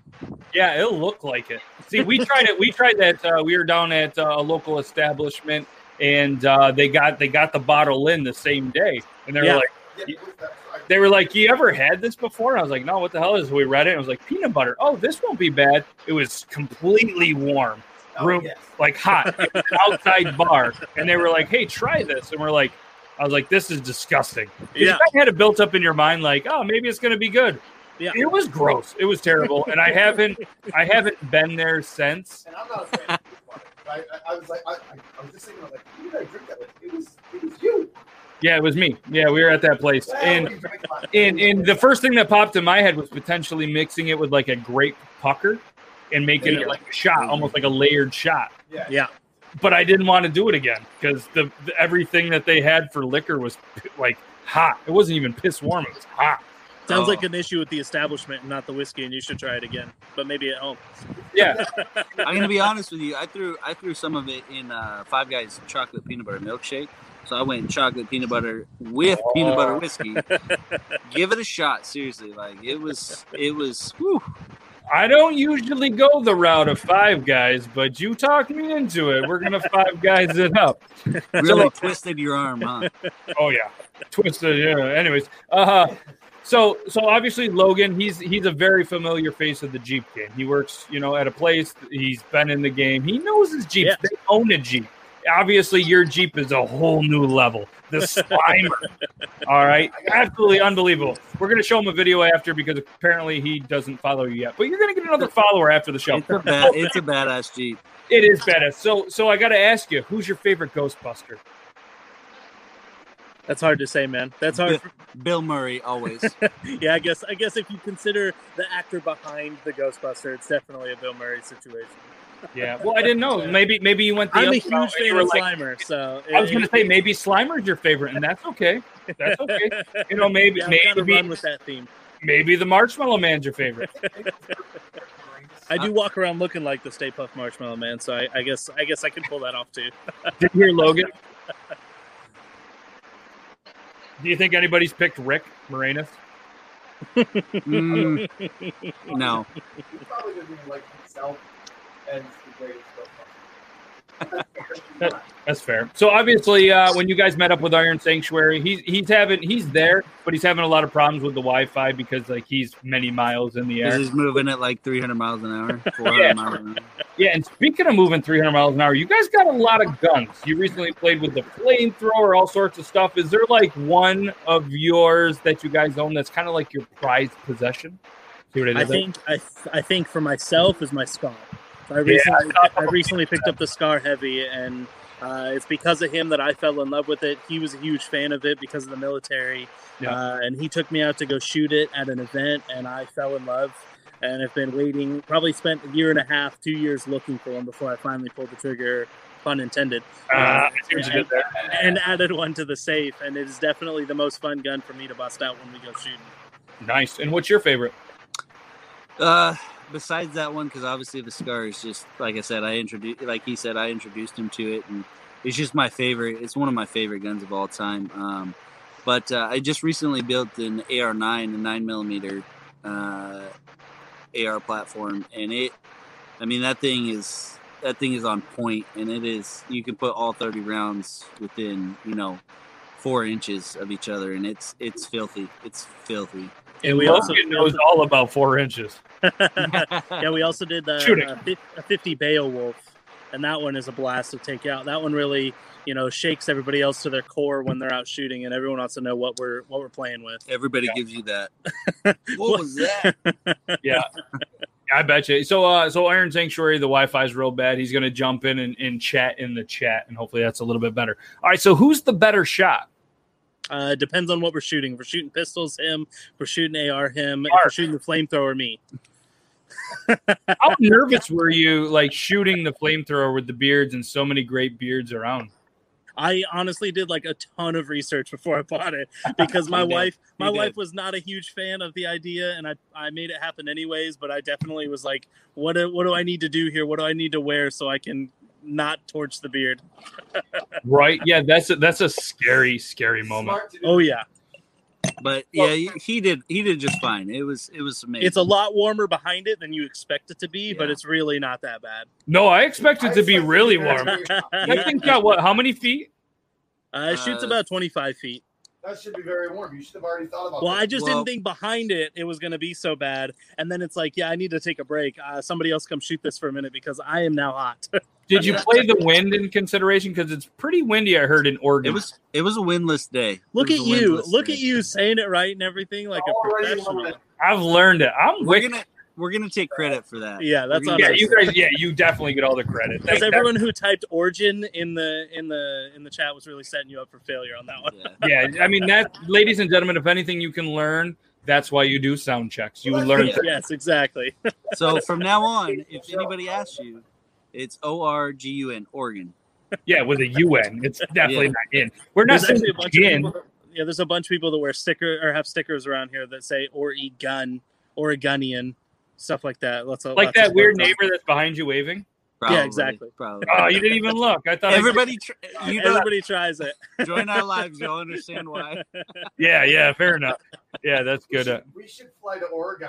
Yeah, it looked like it. See, we tried it. We tried that. Uh, we were down at uh, a local establishment, and uh, they got they got the bottle in the same day, and they were Yeah. like, they were like, "You ever had this before?" And I was like, "No, what the hell is?" This? We read it. And it was like peanut butter. Oh, this won't be bad. It was completely warm, Oh, room yes. like hot, It was an outside bar, and they were like, "Hey, try this," and we're like. I was like, "This is disgusting." Yeah. You had it built up in your mind, like, "Oh, maybe it's going to be good." Yeah. It was gross. It was terrible, and I haven't, I haven't been there since. And I'm not a fan of peanut butter. I, I, I was like, I, I, I was just thinking, like, who did I drink that with? It was, it was you. Yeah, it was me. Yeah, we were at that place, Well, and you drank mine. and and the first thing that popped in my head was potentially mixing it with like a grape pucker and making it like a shot, almost like a layered shot. yeah. Yeah. But I didn't want to do it again because the, the everything that they had for liquor was like hot. It wasn't even piss warm. It was hot. Sounds Oh. like an issue with the establishment and not the whiskey, and you should try it again, but maybe at home. Yeah, I'm gonna be honest with you. I threw I threw some of it in uh, Five Guys chocolate peanut butter milkshake. So I went chocolate peanut butter with peanut butter whiskey. Give it a shot, seriously. Like it was, it was. Whew. I don't usually go the route of five guys, but you talked me into it. We're gonna five guys it up. Really twisted your arm, huh? Oh yeah, twisted. Yeah. Anyways, uh, so so obviously Logan, he's he's a very familiar face of the Jeep game. He works, you know, at a place. He's been in the game. He knows his Jeep. Yeah. They own a Jeep. Obviously, your Jeep is a whole new level. The Slimer. All right, absolutely unbelievable. We're gonna show him a video after because apparently he doesn't follow you yet. But you're gonna get another follower after the show. It's a bad, it's a badass Jeep. It is badass. So so I got to ask you, who's your favorite Ghostbuster? That's hard to say, man. That's hard. Bill, Bill Murray always. yeah, I guess. I guess if you consider the actor behind the Ghostbuster, it's definitely a Bill Murray situation. Yeah. Well, I didn't know. Maybe maybe you went the I'm a huge route fan were of like, Slimer, so I was going to say maybe Slimer's your favorite, and that's okay. That's okay. You know, maybe yeah, I'm kind of maybe run with that theme. maybe the Marshmallow Man's your favorite. I do walk around looking like the Stay Puft Marshmallow Man, so I, I guess I guess I can pull that off too. Did you hear Logan? Do you think anybody's picked Rick Moranis? Mm, no, as the greatest Ghostbuster. That- That's fair. So obviously, uh, when you guys met up with Iron Sanctuary, he's he's having he's there, but he's having a lot of problems with the Wi-Fi because like he's many miles in the air. He's moving at like 300 miles an hour, 400 Yeah. miles an hour. Yeah, and speaking of moving 300 miles an hour, you guys got a lot of guns. You recently played with the flamethrower, all sorts of stuff. Is there like one of yours that you guys own that's kind of like your prized possession? See what I did I there? think I, I think for myself is my Scar. So I Yeah, recently I I recently picked up the Scar Heavy, and uh, it's because of him that I fell in love with it. He was a huge fan of it because of the military, Yeah. uh, and he took me out to go shoot it at an event, and I fell in love. And have been waiting, probably spent a year and a half, two years looking for one before I finally pulled the trigger, pun intended. Uh, Uh, I see what you did there. and added one to the safe, and it is definitely the most fun gun for me to bust out when we go shooting. Nice. And what's your favorite? Uh, besides that one, because obviously the scar is just like I said. I introduced, like he said, I introduced him to it, and it's just my favorite. It's one of my favorite guns of all time. Um, but uh, I just recently built an AR9, a nine millimeter uh, AR platform, and it. I mean, that thing is that thing is on point, and it is. You can put all thirty rounds within, you know, four inches of each other, and it's it's filthy. It's filthy. And we Logan also- knows all about four inches. yeah, we also did the uh, a 50 Beowulf, and that one is a blast to take out. That one really, you know, shakes everybody else to their core when they're out shooting, and everyone wants to know what we're what we're playing with. Everybody gives you that. what was that? Yeah. I bet you. So, uh, so Iron Sanctuary, the Wi-Fi is real bad. He's going to jump in and, and chat in the chat, and hopefully that's a little bit better. All right. So, who's the better shot? Uh, depends on what we're shooting. If we're shooting pistols, him. If we're shooting AR, him. If we're shooting the flamethrower, me. How nervous were you, like shooting the flamethrower with the beards and so many great beards around? I honestly did like a ton of research before I bought it because my wife, my You did. wife was not a huge fan of the idea, and I, I made it happen anyways. But I definitely was like, what do, what do I need to do here? What do I need to wear so I can not torch the beard? Right? Yeah. That's a, that's a scary, scary moment. Smart to do. Oh yeah, But yeah, he, he did. He did just fine. It was it was amazing. it's a lot warmer behind it than you expect it to be, but it's really not that bad. No, I expect it to be really be warm. very- That got what? How many feet? Uh, it shoots Uh, about twenty five feet. That should be very warm. You should have already thought about Well, that. I just Well- didn't think behind it it was going to be so bad, and then it's like, yeah, I need to take a break. Uh, somebody else come shoot this for a minute because I am now hot. Did you play the wind in consideration? Because it's pretty windy. I heard in Oregon. It was it was a windless day. Look at you. Look day. at you saying it right and everything like a oh, professional. I've learned it. I'm We're wicked. gonna we're gonna take credit for that. Yeah, that's We're gonna Yeah, us. you guys. Yeah, you definitely get all the credit. Because everyone who typed origin in the in the in the chat was really setting you up for failure on that one. Yeah. yeah, I mean that, ladies and gentlemen. If anything, you can learn. That's why you do sound checks. You learn. Yes, exactly. So from now on, if anybody asks you, it's O R G U N Oregon. Yeah, with a UN. It's definitely Yeah. not in. We're not There's saying a bunch of in. people. Yeah, there's a bunch of people that wear sticker or have stickers around here that say or e gun, Oregonian, stuff like that. Lots of Like lots of that weird stuff. neighbor that's behind you waving. Probably, exactly. Probably. Oh, you didn't even look. I thought. I- Everybody, tr- you know, Everybody tries it. join our lives. You'll understand why. yeah, yeah, fair enough. Yeah, that's We good. should, Uh, we should fly to Oregon.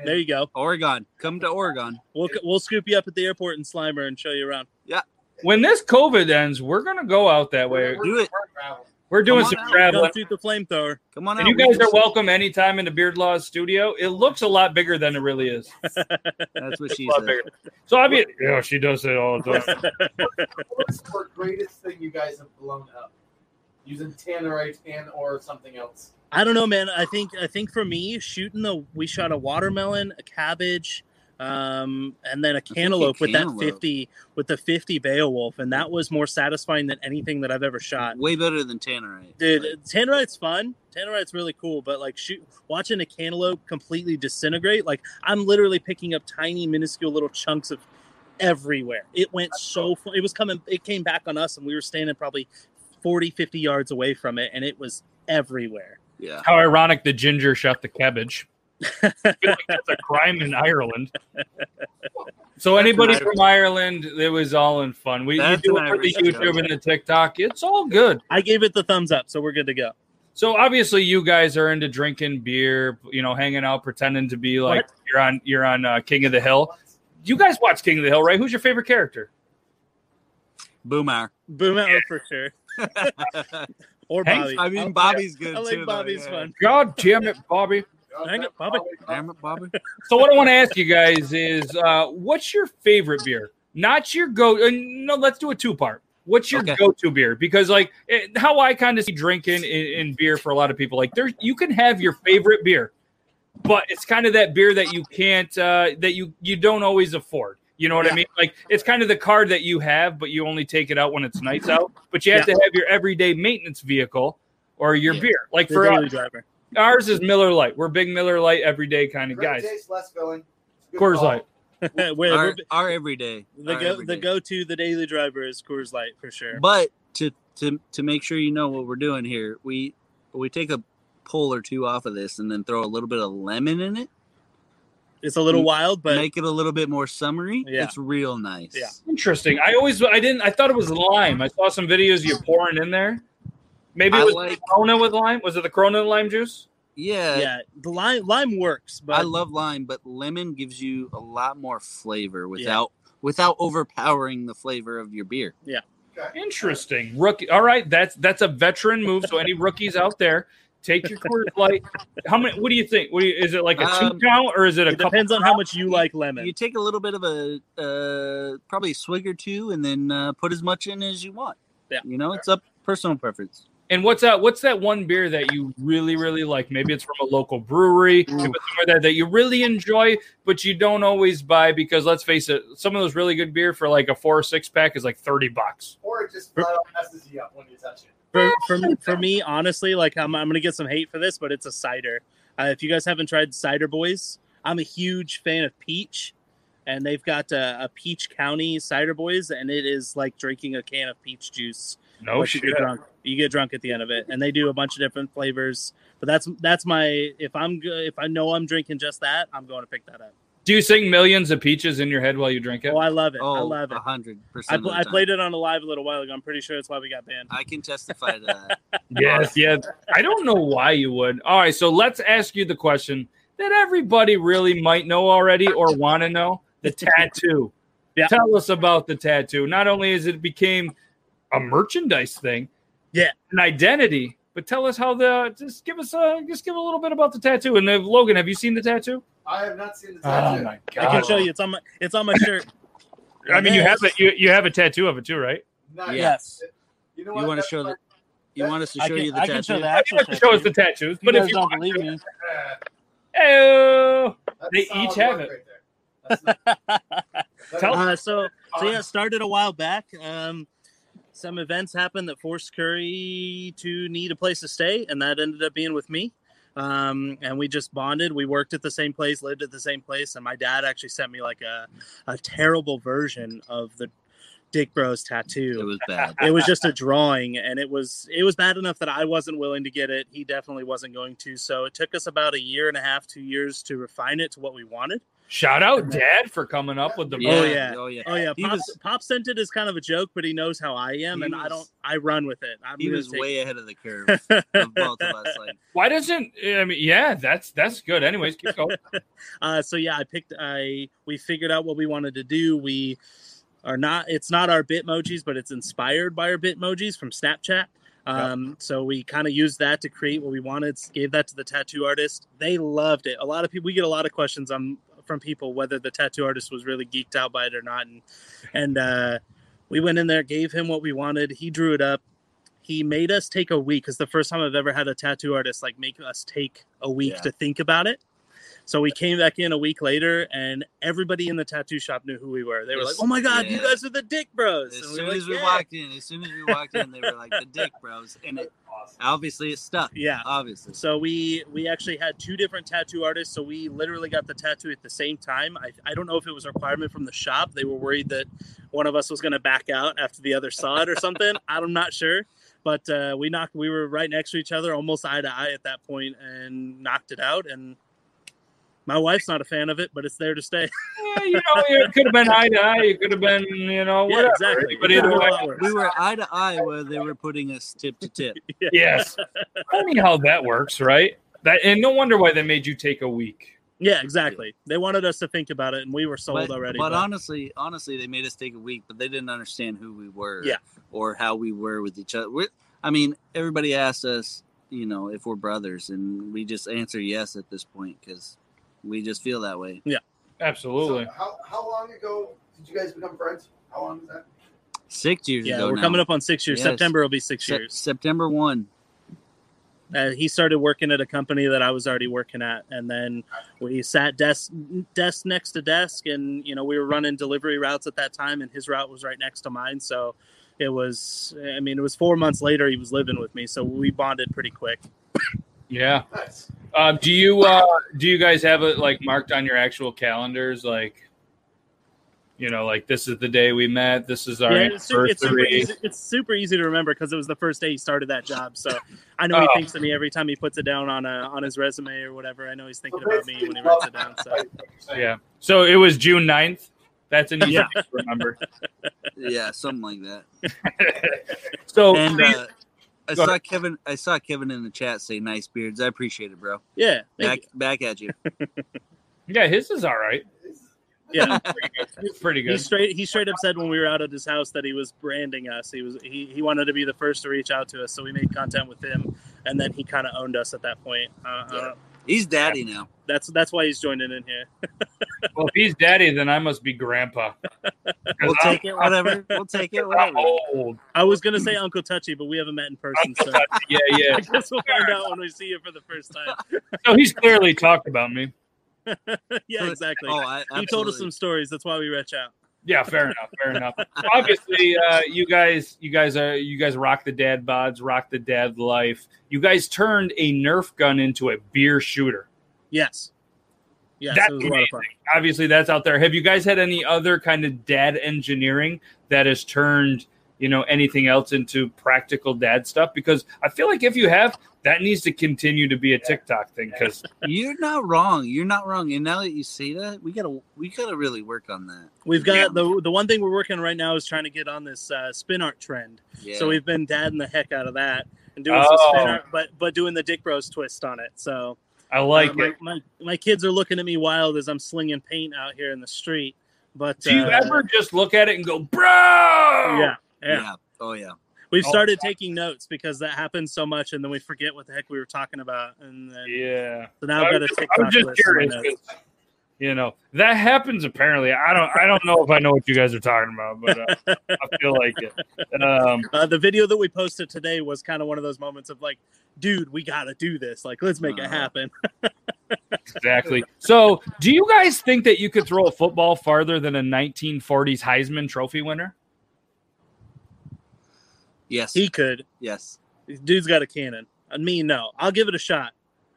And- There you go. Oregon, come to Oregon. We'll we'll scoop you up at the airport in Slimer and show you around. Yeah. When this COVID ends, we're gonna go out that way. We're- Do it. we're traveling. We're doing some on out. Go traveling. shoot the flamethrower. Come on And out. you We guys are just- welcome anytime in the Beard Laws studio. It looks a lot bigger than it really is. That's what she A said. bigger. So I mean, yeah, she does it all the time. What's the greatest thing you guys have blown up? Using tannerite and or something else. I don't know, man. I think I think for me, shooting the we shot a watermelon, a cabbage, um, and then a think a cantaloupe with that fifty with the fifty Beowulf, and that was more satisfying than anything that I've ever shot. Way better than Tannerite. Dude, Like, Tannerite's fun. Tannerite's really cool, but like shoot, watching a cantaloupe completely disintegrate, like I'm literally picking up tiny, minuscule little chunks of everywhere. It went so fun. It was coming, it came back on us, and we were standing probably 40, 50 yards away from it, and it was everywhere. yeah. How ironic the ginger shot the cabbage. Like that's a crime in Ireland. So anybody That's an from Ireland, it was all in fun. We, we do an it for the Irish YouTube and the TikTok. It's all good. I gave it the thumbs up, so we're good to go. So obviously, you guys are into drinking beer, you know, hanging out, pretending to be like What? you're on you're on uh, King of the Hill. You guys watch King of the Hill, right? Who's your favorite character? Boomer. Boom out for sure. Or Hank- Bobby. I mean, I- Bobby's good I like too. though, Bobby's yeah. fun. God damn it, Bobby! Dang it, Bobby. Damn it, Bobby. So what I want to ask you guys is, uh, what's your favorite beer? Not your go. Uh, no, let's do a two part. What's your Okay. go-to beer? Because like it, how I kind of see drinking in, in beer for a lot of people, like there you can have your favorite beer, but it's kind of that beer that you can't uh, that you you don't always afford. You know what I mean? Like it's kind of the card that you have, but you only take it out when it's nights out. But you have to have your everyday maintenance vehicle or your Yeah. beer. Like The for daily us, driver. ours is Miller Lite. We're big Miller Lite everyday kind of Great guys. taste, less filling. Good Coors call. Light. We're- Our, we're- our everyday. the our go everyday. the go to the daily driver is Coors Light for sure. But to to to make sure you know what we're doing here, we we take a pull or two off of this, and then throw a little bit of lemon in it. It's a little wild, but make it a little bit more summery. Yeah. It's real nice. Yeah. Interesting. I always I didn't I thought it was lime. I saw some videos you pouring in there. Maybe it I was like- Corona with lime. Was it the Corona lime juice? Yeah. yeah, the lime lime works, but I love lime, but lemon gives you a lot more flavor without without overpowering the flavor of your beer. yeah. Interesting. Rookie. All right, that's that's a veteran move. So any rookies out there, take your Coors Light. How many? What do you think? What do you, is it like a two Um, count or is it a It couple? depends on how much you like lemon. You take a little bit of a uh, probably a swig or two, and then uh, put as much in as you want. Yeah. you know, it's up personal preference. And what's that? What's that one beer that you really, really like? Maybe it's from a local brewery, maybe somewhere that, that you really enjoy, but you don't always buy because let's face it, some of those really good beer for like a four or six pack is like thirty bucks. Or it just messes you up when you touch it. For for me, for me, honestly, like I'm I'm gonna get some hate for this, but it's a cider. Uh, if you guys haven't tried Cider Boys, I'm a huge fan of peach, and they've got a, a Peach County Cider Boys, and it is like drinking a can of peach juice. No Once you shit. get drunk, you get drunk at the end of it, and they do a bunch of different flavors. But that's that's my if I'm if I know I'm drinking just that, I'm going to pick that up. Do you sing millions of peaches in your head while you drink it? Oh, I love it. I Oh, love it. a hundred I, percent. pl- I played it on a live a little while ago. I'm pretty sure that's why we got banned. I can testify to that. Yes, yes. I don't know why you would. All right, so let's ask you the question that everybody really might know already or want to know: the tattoo. Yeah. Tell us about the tattoo. Not only is it became a merchandise thing, Yeah. an identity, but tell us how the just give us a just give a little bit about the tattoo. And uh, Logan, have you seen the tattoo? I have not seen the Oh tattoo. my I can show you. It's on my it's on my shirt. I mean, you have it. You, you have a tattoo of it too, right? Not Yeah. Yes. You know You want to show my- the? You want us to show can, you the I tattoo? can show the You actual don't to show us the tattoos, You but guys if you don't want believe to, me, Hey-oh. They each have it. right there. That's not- that Tell- uh, so so yeah, it started a while back. Um, some events happened that forced Curry to need a place to stay, and that ended up being with me. Um, and we just bonded. We worked at the same place, lived at the same place, and my dad actually sent me like a a terrible version of the Dick Bros tattoo. It was bad. it was just a drawing and it was it was bad enough that i wasn't willing to get it he definitely wasn't going to so it took us about a year and a half two years to refine it to what we wanted Shout out Dad for coming up with the Oh, yeah. Oh yeah. oh yeah He pop, was pop sent it as kind of a joke but he knows how i am He and i don't i run with it I'm he was way it. ahead of the curve of both of us. Like Why doesn't I mean? Yeah, that's that's good. Anyways, keep going. uh, so yeah, I picked. I we figured out what we wanted to do. We are not. It's not our Bitmojis, but it's inspired by our Bitmojis from Snapchat. Um, So we kind of used that to create what we wanted. Gave that to the tattoo artist. They loved it. A lot of people. We get a lot of questions on from people whether the tattoo artist was really geeked out by it or not. And and uh, we went in there, gave him what we wanted. He drew it up. He made us take a week because the first time I've ever had a tattoo artist like make us take a week Yeah. to think about it. So we came back in a week later, and everybody in the tattoo shop knew who we were. They were like, "Oh my god, you guys are the Dick Bros!" as And we soon like, as we "Yeah." walked in, as soon as we walked in, they were like the Dick Bros, and it obviously it stuck. Yeah. Obviously. So we we actually had two different tattoo artists. So we literally got the tattoo at the same time. I, I don't know if it was a requirement from the shop. They were worried that one of us was going to back out after the other saw it or something. I'm not sure. But uh, we knocked. We were right next to each other, almost eye to eye at that point, and knocked it out. And my wife's not a fan of it, but it's there to stay. Yeah, you know, it could have been eye to eye. It could have been, you know, Yeah, exactly. But either way, we were eye to eye where they were putting us tip to tip. yes. Funny how that works, right? That and no wonder why they made you take a week. Yeah, exactly. They wanted us to think about it, and we were sold But, already. but honestly, honestly, they made us take a week, but they didn't understand who we were, Yeah. or how we were with each other. We're, I mean, everybody asked us, you know, if we're brothers, and we just answer yes at this point because we just feel that way. Yeah, absolutely. So how, how long ago did you guys become friends? How long is that? Six years yeah, ago. we're now. coming up on six years. Yes. September will be six Sep- years. September one. Uh, he started working at a company that I was already working at, and then we sat desk desk next to desk, and you know we were running delivery routes at that time, and his route was right next to mine. So it was, I mean, it was four months later he was living with me, so we bonded pretty quick. Yeah. Nice. Um, do you uh do you guys have it like marked on your actual calendars? Like You know, like this is the day we met. This is our Yeah, it's, su- it's super easy. It's super easy to remember because it was the first day he started that job. So I know he Oh. thinks of me every time he puts it down on a, on his resume or whatever. I know he's thinking about me when he writes it down. So Yeah. So it was June 9th. That's an easy Yeah. thing to remember. Yeah, something like that. So and please- uh, I Go saw ahead. Kevin. I saw Kevin in the chat say "nice beards." I appreciate it, bro. yeah, Back thank back at you. yeah, his is all right. yeah. It's pretty He good. straight he straight up said when we were out at his house that he was branding us. He was he, he wanted to be the first to reach out to us, so we made content with him, and then he kind of owned us at that point. Uh, uh, He's daddy now. that's that's why he's joining in here. Well, if he's daddy, then I must be grandpa. We'll take it, whatever. We'll take it, I'm whatever. old. I was gonna say Uncle Touchy, but we haven't met in person, so Yeah, yeah. I guess we'll find out when we see you for the first time. So he's clearly talked about me. yeah, oh, exactly. Oh, I, he told us some stories. That's why we reach out. Yeah, fair enough. Fair enough. Obviously, uh, you guys, you guys are, you guys rock the dad bods, rock the dad life. You guys turned a Nerf gun into a beer shooter. Yes. Yes, That's was a lot of fun. Obviously, that's out there. Have you guys had any other kind of dad engineering that has turned, you know, anything else into practical dad stuff? Because I feel like if you have, that needs to continue to be a TikTok thing. Because You're not wrong. You're not wrong. And now that you say that, we gotta we gotta really work on that. We've got the the one thing we're working on right now is trying to get on this uh, spin art trend. Yeah. So we've been dadding the heck out of that and doing some spin Oh. art, but but doing the Dick Bros twist on it. So I like uh, my, it. My, my kids are looking at me wild as I'm slinging paint out here in the street. But Do you uh, ever just look at it and go, bro? Yeah, yeah. yeah. Oh yeah. We've Oh, started taking notes because that happens so much, and then we forget what the heck we were talking about, and then Yeah. so now I've got a I was TikTok just list. of my curious. You know that happens. Apparently, I don't. I don't know if I know what you guys are talking about, but uh, I feel like it. Um, Uh, the video that we posted today was kind of one of those moments of like, dude, we got to do this. Like, let's make it Uh-huh. happen. exactly. So, do you guys think that you could throw a football farther than a 1940s Heisman Trophy winner? Yes. He could. yes. Dude's got a cannon. I Me, no. I'll give it a shot.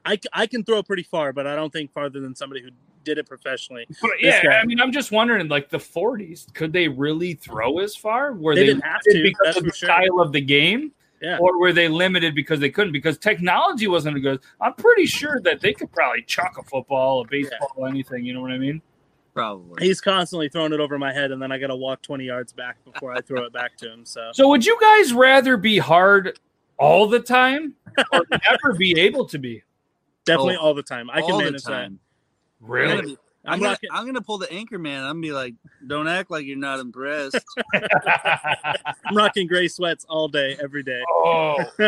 I, I can throw pretty far, but I don't think farther than somebody who did it professionally. But yeah, guy- I mean, I'm just wondering, like the 40s, could they really throw as far? Were They they, didn't have limited to, because of the sure. style of the game? Yeah. Or were they limited because they couldn't? Because technology wasn't as good. I'm pretty sure that they could probably chuck a football, a baseball, anything. You know what I mean? Probably. He's constantly throwing it over my head, and then I got to walk 20 yards back before I throw it back to him. So, So, would you guys rather be hard all the time or never be able to be? definitely Oh, all the time. I can the manage that. time. I'm Really? gonna, I'm, I'm gonna, rocking- I'm gonna pull the anchor man. I'm gonna be like, don't act like you're not impressed. I'm rocking gray sweats all day, every day, oh,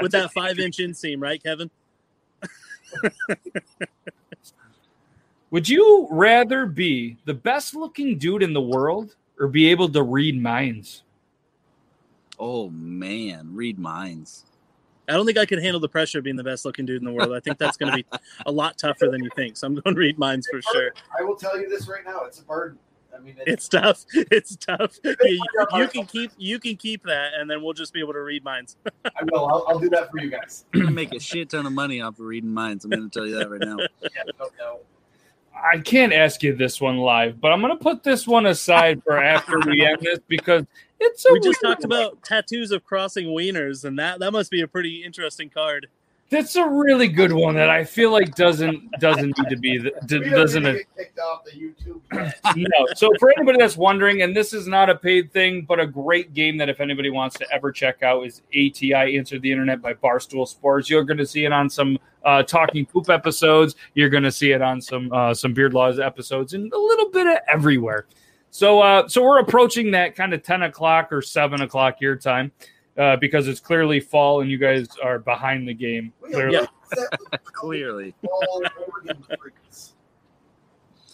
with that five inch inseam, right, Kevin? Would you rather be the best looking dude in the world or be able to read minds? oh man, read minds. I don't think I could handle the pressure of being the best looking dude in the world. I think that's going to be a lot tougher than you think. So I'm going to read minds for sure. I will tell you this right now. It's a burden. I mean, It's tough. It's tough. You, you can keep you can keep that, and then we'll just be able to read minds. I will. I'll, I'll do that for you guys. I'm gonna make a shit ton of money off of reading minds. I'm gonna tell you that right now. Yeah, no, no. I can't ask you this one live, but I'm going to put this one aside for after we end this because it's a We just talked one. about tattoos of crossing wieners, and that that must be a pretty interesting card. That's a really good one that I feel like doesn't doesn't need to be the, d- doesn't need to get kicked off the YouTube. no. So for anybody that's wondering, and this is not a paid thing, but a great game that if anybody wants to ever check out is ATI Answer the Internet by Barstool Sports. You're going to see it on some uh, Talking Poop episodes. You're going to see it on some uh, some Beard Laws episodes, and a little bit of everywhere. So uh, so we're approaching that kind of ten o'clock or seven o'clock your time. Uh, because it's clearly fall and you guys are behind the game. Clearly, are Clearly. all Oregon freaks.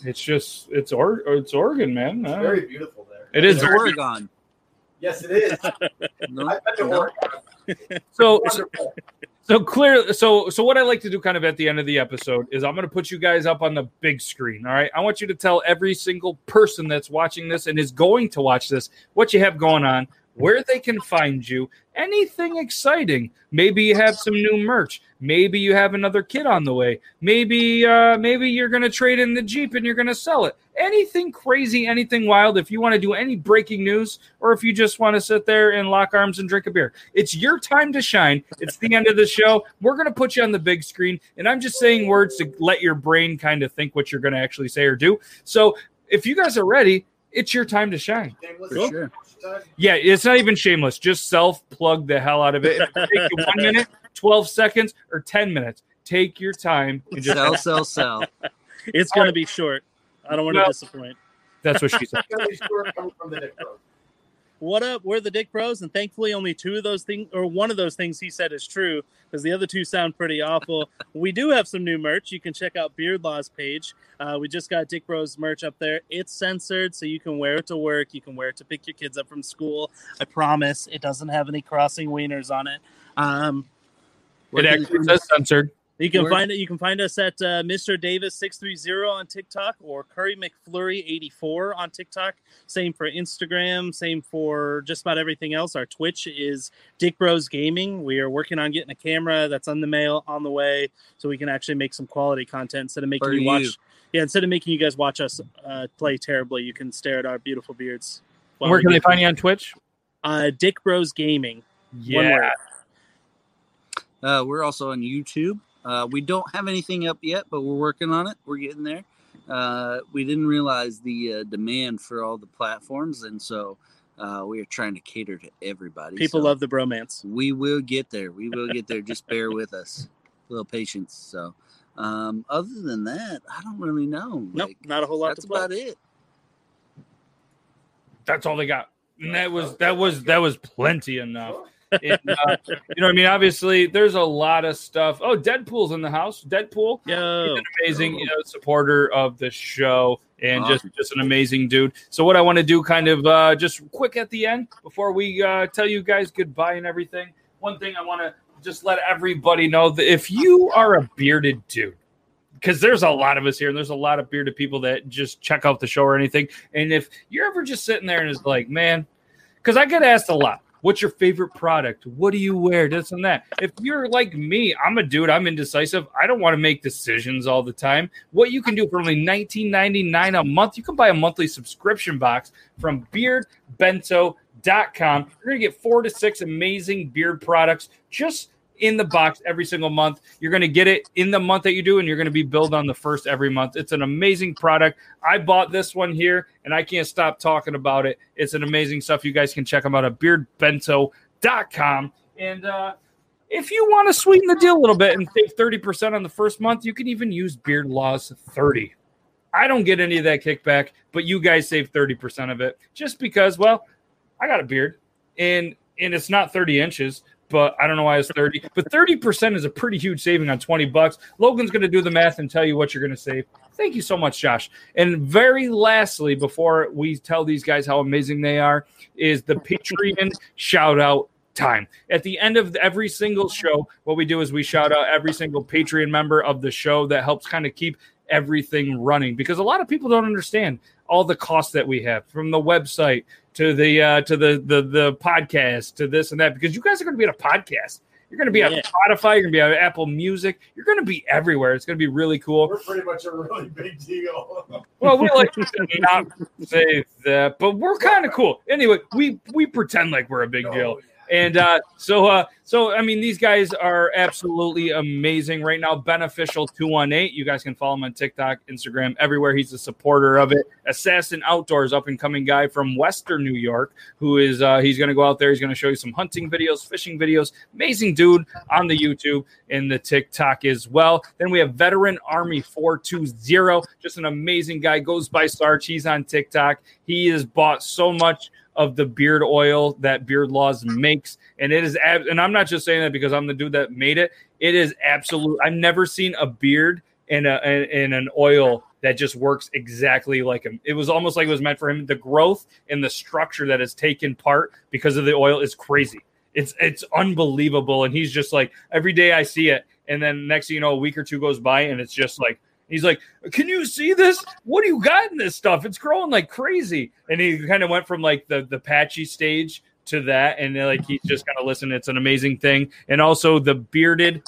it's just it's or it's Oregon, man. It's Uh, very beautiful there. it is It's very Oregon. Yes, it is. No, I've been to no. Oregon. so So clear. So so what I like to do, kind of at the end of the episode, is I'm going to put you guys up on the big screen. All right. I want you to tell every single person that's watching this and is going to watch this what you have going on where they can find you, anything exciting. Maybe you have some new merch. Maybe you have another kid on the way. Maybe uh, maybe you're going to trade in the Jeep and you're going to sell it. Anything crazy, anything wild. If you want to do any breaking news, or if you just want to sit there and lock arms and drink a beer, it's your time to shine. It's the end of the show. We're going to put you on the big screen, and I'm just saying words to let your brain kind of think what you're going to actually say or do. So if you guys are ready, it's your time to shine. For sure. Yeah, it's not even shameless. Just self plug the hell out of it. It take you one minute, 12 seconds, or 10 minutes. Take your time and just Sell, sell, sell. It's going to be short. I don't want to Well- disappoint. that's what she said. What up? We're the Dick Bros, and thankfully, only two of those things, or one of those things he said is true, because the other two sound pretty awful. we do have some new merch. You can check out Beard Law's page. Uh, we just got Dick Bros merch up there. It's censored, so you can wear it to work. You can wear it to pick your kids up from school. I promise, it doesn't have any crossing wieners on it. Um, It actually says censored. You can Where- find it. You can find us at uh, Mr. Davis six three zero on TikTok or Curry McFlurry eighty four on TikTok. Same for Instagram. Same for just about everything else. Our Twitch is Dick Bros Gaming. We are working on getting a camera that's on the mail on the way, so we can actually make some quality content instead of making For you watch. you. Yeah, instead of making you guys watch us uh, play terribly, you can stare at our beautiful beards. Where can they find you on Twitch? Uh, Dick Bros Gaming. One Yeah. Uh, we're also on YouTube. Uh, we don't have anything up yet, but we're working on it. We're getting there. Uh, we didn't realize the uh, demand for all the platforms, and so uh, we are trying to cater to everybody. People So love the bromance. We will get there. We will get there. Just bear with us. A little patience. So, um, other than that, I don't really know. Nope, Like, not a whole lot that's to plug. about it. That's all they got. And that was that was that was plenty enough. And, uh, you know what I mean? Obviously, there's a lot of stuff. Oh, Deadpool's in the house. Deadpool. Yo. He's an amazing, you know, supporter of the show and just just an amazing dude. So what I want to do, kind of, uh, just quick at the end before we uh, tell you guys goodbye and everything. One thing I want to just let everybody know that if you are a bearded dude, because there's a lot of us here, and there's a lot of bearded people that just check out the show or anything. And if you're ever just sitting there and it's like, man, because I get asked a lot. What's your favorite product? What do you wear? This and that. If you're like me, I'm a dude. I'm indecisive. I don't want to make decisions all the time. What you can do for only $19.99 a month, you can buy a monthly subscription box from beardbento.com. You're going to get four to six amazing beard products just in the box every single month. You're going to get it in the month that you do, and you're going to be billed on the first every month. It's an amazing product. I bought this one here, and I can't stop talking about it. It's an amazing stuff. You guys can check them out at beardbento.com. And uh, if you want to sweeten the deal a little bit and save 30% on the first month, you can even use Beard Laws 30. I don't get any of that kickback, but you guys save 30% of it just because, well, I got a beard and and it's not 30 inches, but I don't know why it's 30. But 30% is a pretty huge saving on 20 bucks. Logan's going to do the math and tell you what you're going to save. Thank you so much, Josh. And very lastly, before we tell these guys how amazing they are, is the Patreon shout out time. At the end of every single show, what we do is we shout out every single Patreon member of the show that helps kind of keep everything running because a lot of people don't understand all the costs that we have from the website to the uh, to the the the podcast to this and that because you guys are going to be on a podcast. You're going to be on Yeah. Spotify. You're going to be on Apple Music. You're going to be everywhere. It's going to be really cool. We're pretty much a really big deal. Well, we like to not say that, but we're kind of cool. Anyway, we we pretend like we're a big deal. And uh, so, uh, so I mean, these guys are absolutely amazing right now. Beneficial two one eight. You guys can follow him on TikTok, Instagram, everywhere. He's a supporter of it. Assassin Outdoors, up and coming guy from Western New York, who is uh, he's going to go out there. He's going to show you some hunting videos, fishing videos. Amazing dude on the YouTube and the TikTok as well. Then we have Veteran Army four two zero, just an amazing guy. Goes by Sarge. He's on TikTok. He has bought so much of the beard oil that Beard Laws makes, and it is. ab- And I'm not just saying that because I'm the dude that made it. It is absolute. I've never seen a beard and a and an oil that just works exactly like him. It was almost like it was meant for him. The growth and the structure that has taken part because of the oil is crazy. It's it's unbelievable, and he's just like every day I see it, and then next thing you know, a week or two goes by, and it's just like He's like, "Can you see this? What do you got in this stuff? It's growing like crazy." And he kind of went from like the the patchy stage to that, and uh, like he's just gonna listen. It's an amazing thing, and also the bearded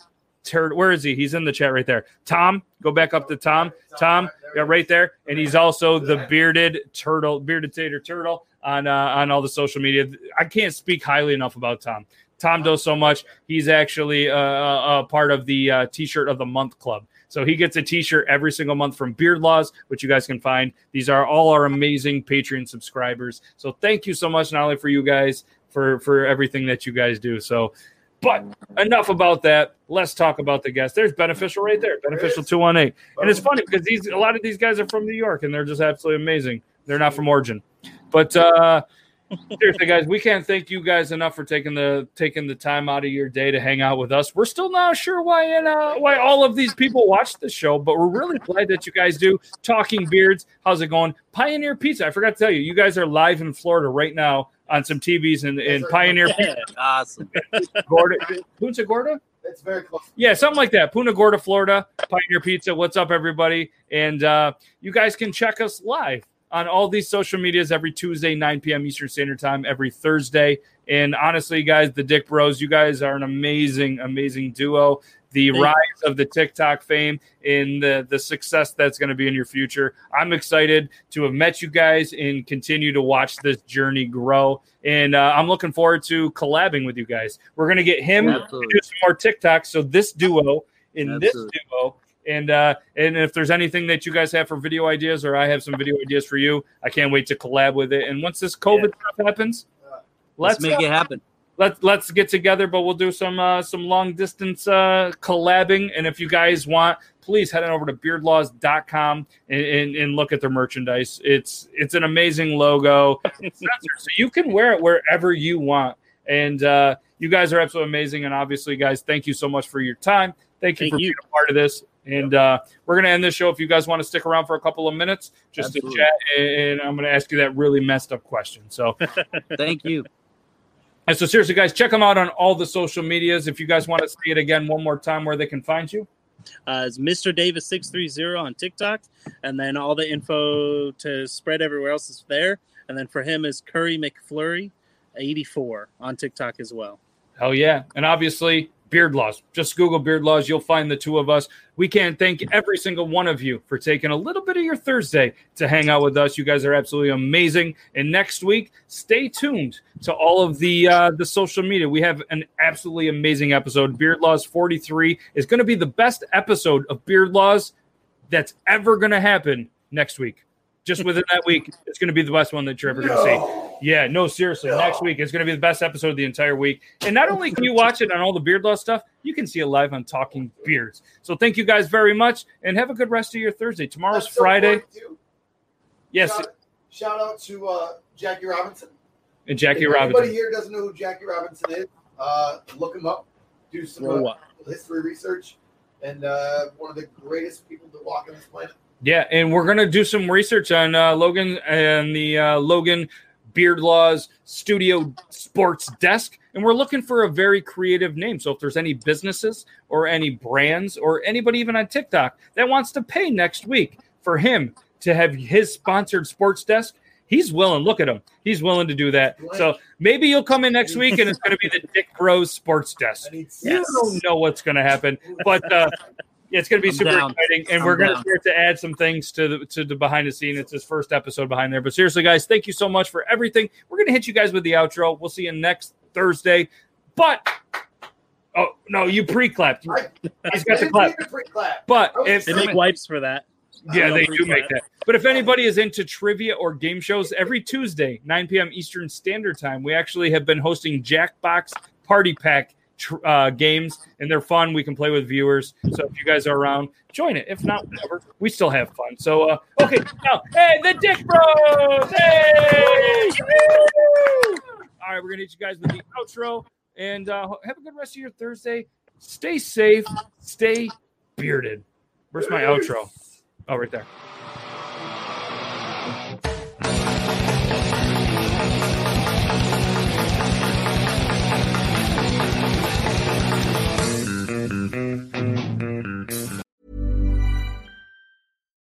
turd. Where is he? He's in the chat right there. Tom, go back up to Tom. Tom, yeah, right there, and he's also the bearded turtle, bearded tater turtle on uh, on all the social media. I can't speak highly enough about Tom. Tom does so much. He's actually uh, a, a part of the uh, T-shirt of the month club. So he gets a T-shirt every single month from Beard Laws, which you guys can find. These are all our amazing Patreon subscribers. So thank you so much, not only for you guys for for everything that you guys do. So, but enough about that. Let's talk about the guests. There's beneficial right there, beneficial two one eight, and it's funny because these a lot of these guys are from New York and they're just absolutely amazing. They're not from Origin, but. uh seriously guys we can't thank you guys enough for taking the taking the time out of your day to hang out with us we're still not sure why and uh, why all of these people watch the show but we're really glad that you guys do talking beards how's it going pioneer pizza i forgot to tell you you guys are live in florida right now on some tvs in, in pioneer pizza awesome gorda punta gorda It's very close. yeah, something like that. Punta Gorda, Florida, Pioneer Pizza. What's up, everybody? And uh, you guys can check us live on all these social medias every Tuesday, 9 p.m. Eastern Standard Time, every Thursday. And honestly, guys, the Dick Bros, you guys are an amazing, amazing duo. The Thank you. rise of the TikTok fame and the, the success that's going to be in your future. I'm excited to have met you guys and continue to watch this journey grow. And uh, I'm looking forward to collabing with you guys. We're going to get him to do some more TikToks. So this duo in this duo and uh and if there's anything that you guys have for video ideas or I have some video ideas for you, I can't wait to collab with it. And once this COVID stuff happens, Let's, let's, make it happen. Let's let's get together, but we'll do some uh, some long distance uh, collabing. And if you guys want, please head on over to beardlaws.com and, and, and look at their merchandise. It's it's an amazing logo. So you can wear it wherever you want. And uh, you guys are absolutely amazing. And obviously, guys, thank you so much for your time. Thank you Thank for you. being a part of this. And uh, we're going to end this show. If you guys want to stick around for a couple of minutes, just Absolutely. to chat, and I'm going to ask you that really messed up question. So, Thank you. and so seriously, guys, check them out on all the social medias. If you guys want to see it again one more time, where they can find you. uh, is Mr. Davis six three zero on TikTok, and then all the info to spread everywhere else is there. And then for him is Curry McFlurry eighty four on TikTok as well. Hell yeah. And obviously, Beard Laws. Just Google Beard Laws. You'll find the two of us. We can't thank every single one of you for taking a little bit of your Thursday to hang out with us. You guys are absolutely amazing. And next week, stay tuned to all of the uh, the social media. We have an absolutely amazing episode. Beard Laws 43 is going to be the best episode of Beard Laws that's ever going to happen next week. Just within that week, it's going to be the best one that you're ever going to see. Yeah, no, seriously. Next week it's going to be the best episode of the entire week. And not only can you watch it on all the Beard Law stuff, you can see it live on Talking Beards. So thank you guys very much, and have a good rest of your Thursday. Tomorrow's That's Friday. Yes, Shout, shout out to uh, Jackie Robinson. and Jackie if Robinson. Anybody here doesn't know who Jackie Robinson is? Uh, look him up. Do some uh, history research, and uh, one of the greatest people to walk on this planet. Yeah, and we're gonna do some research on uh, Logan and the uh, Logan Beard Laws Studio Sports Desk, and we're looking for a very creative name. So if there's any businesses or any brands or anybody even on TikTok that wants to pay next week for him to have his sponsored sports desk, he's willing. Look at him; he's willing to do that. So maybe you'll come in next week, and it's going to be the Dick Bros Sports Desk. You don't know what's going to happen, but uh, it's going to be I'm super down. exciting, and I'm we're going to down. start to add some things to the to the behind the scene. It's his first episode behind there, but seriously, guys, thank you so much for everything. We're going to hit you guys with the outro. We'll see you next Thursday. But oh no, you pre-clapped. I, He's I got the clap. pre-clap. But if They make wipes for that. yeah, they do make that. But if anybody is into trivia or game shows, every Tuesday, 9 p.m. Eastern Standard Time, we actually have been hosting Jackbox Party Pack tr- uh, games, and they're fun. We can play with viewers. So if you guys are around, join it. If not, whatever. We still have fun. So, uh, okay, now, hey, the Dick Bros! Hey! All right, we're to hit you guys with the outro, and uh, have a good rest of your Thursday. Stay safe, stay bearded. Where's my outro? Oh, right there.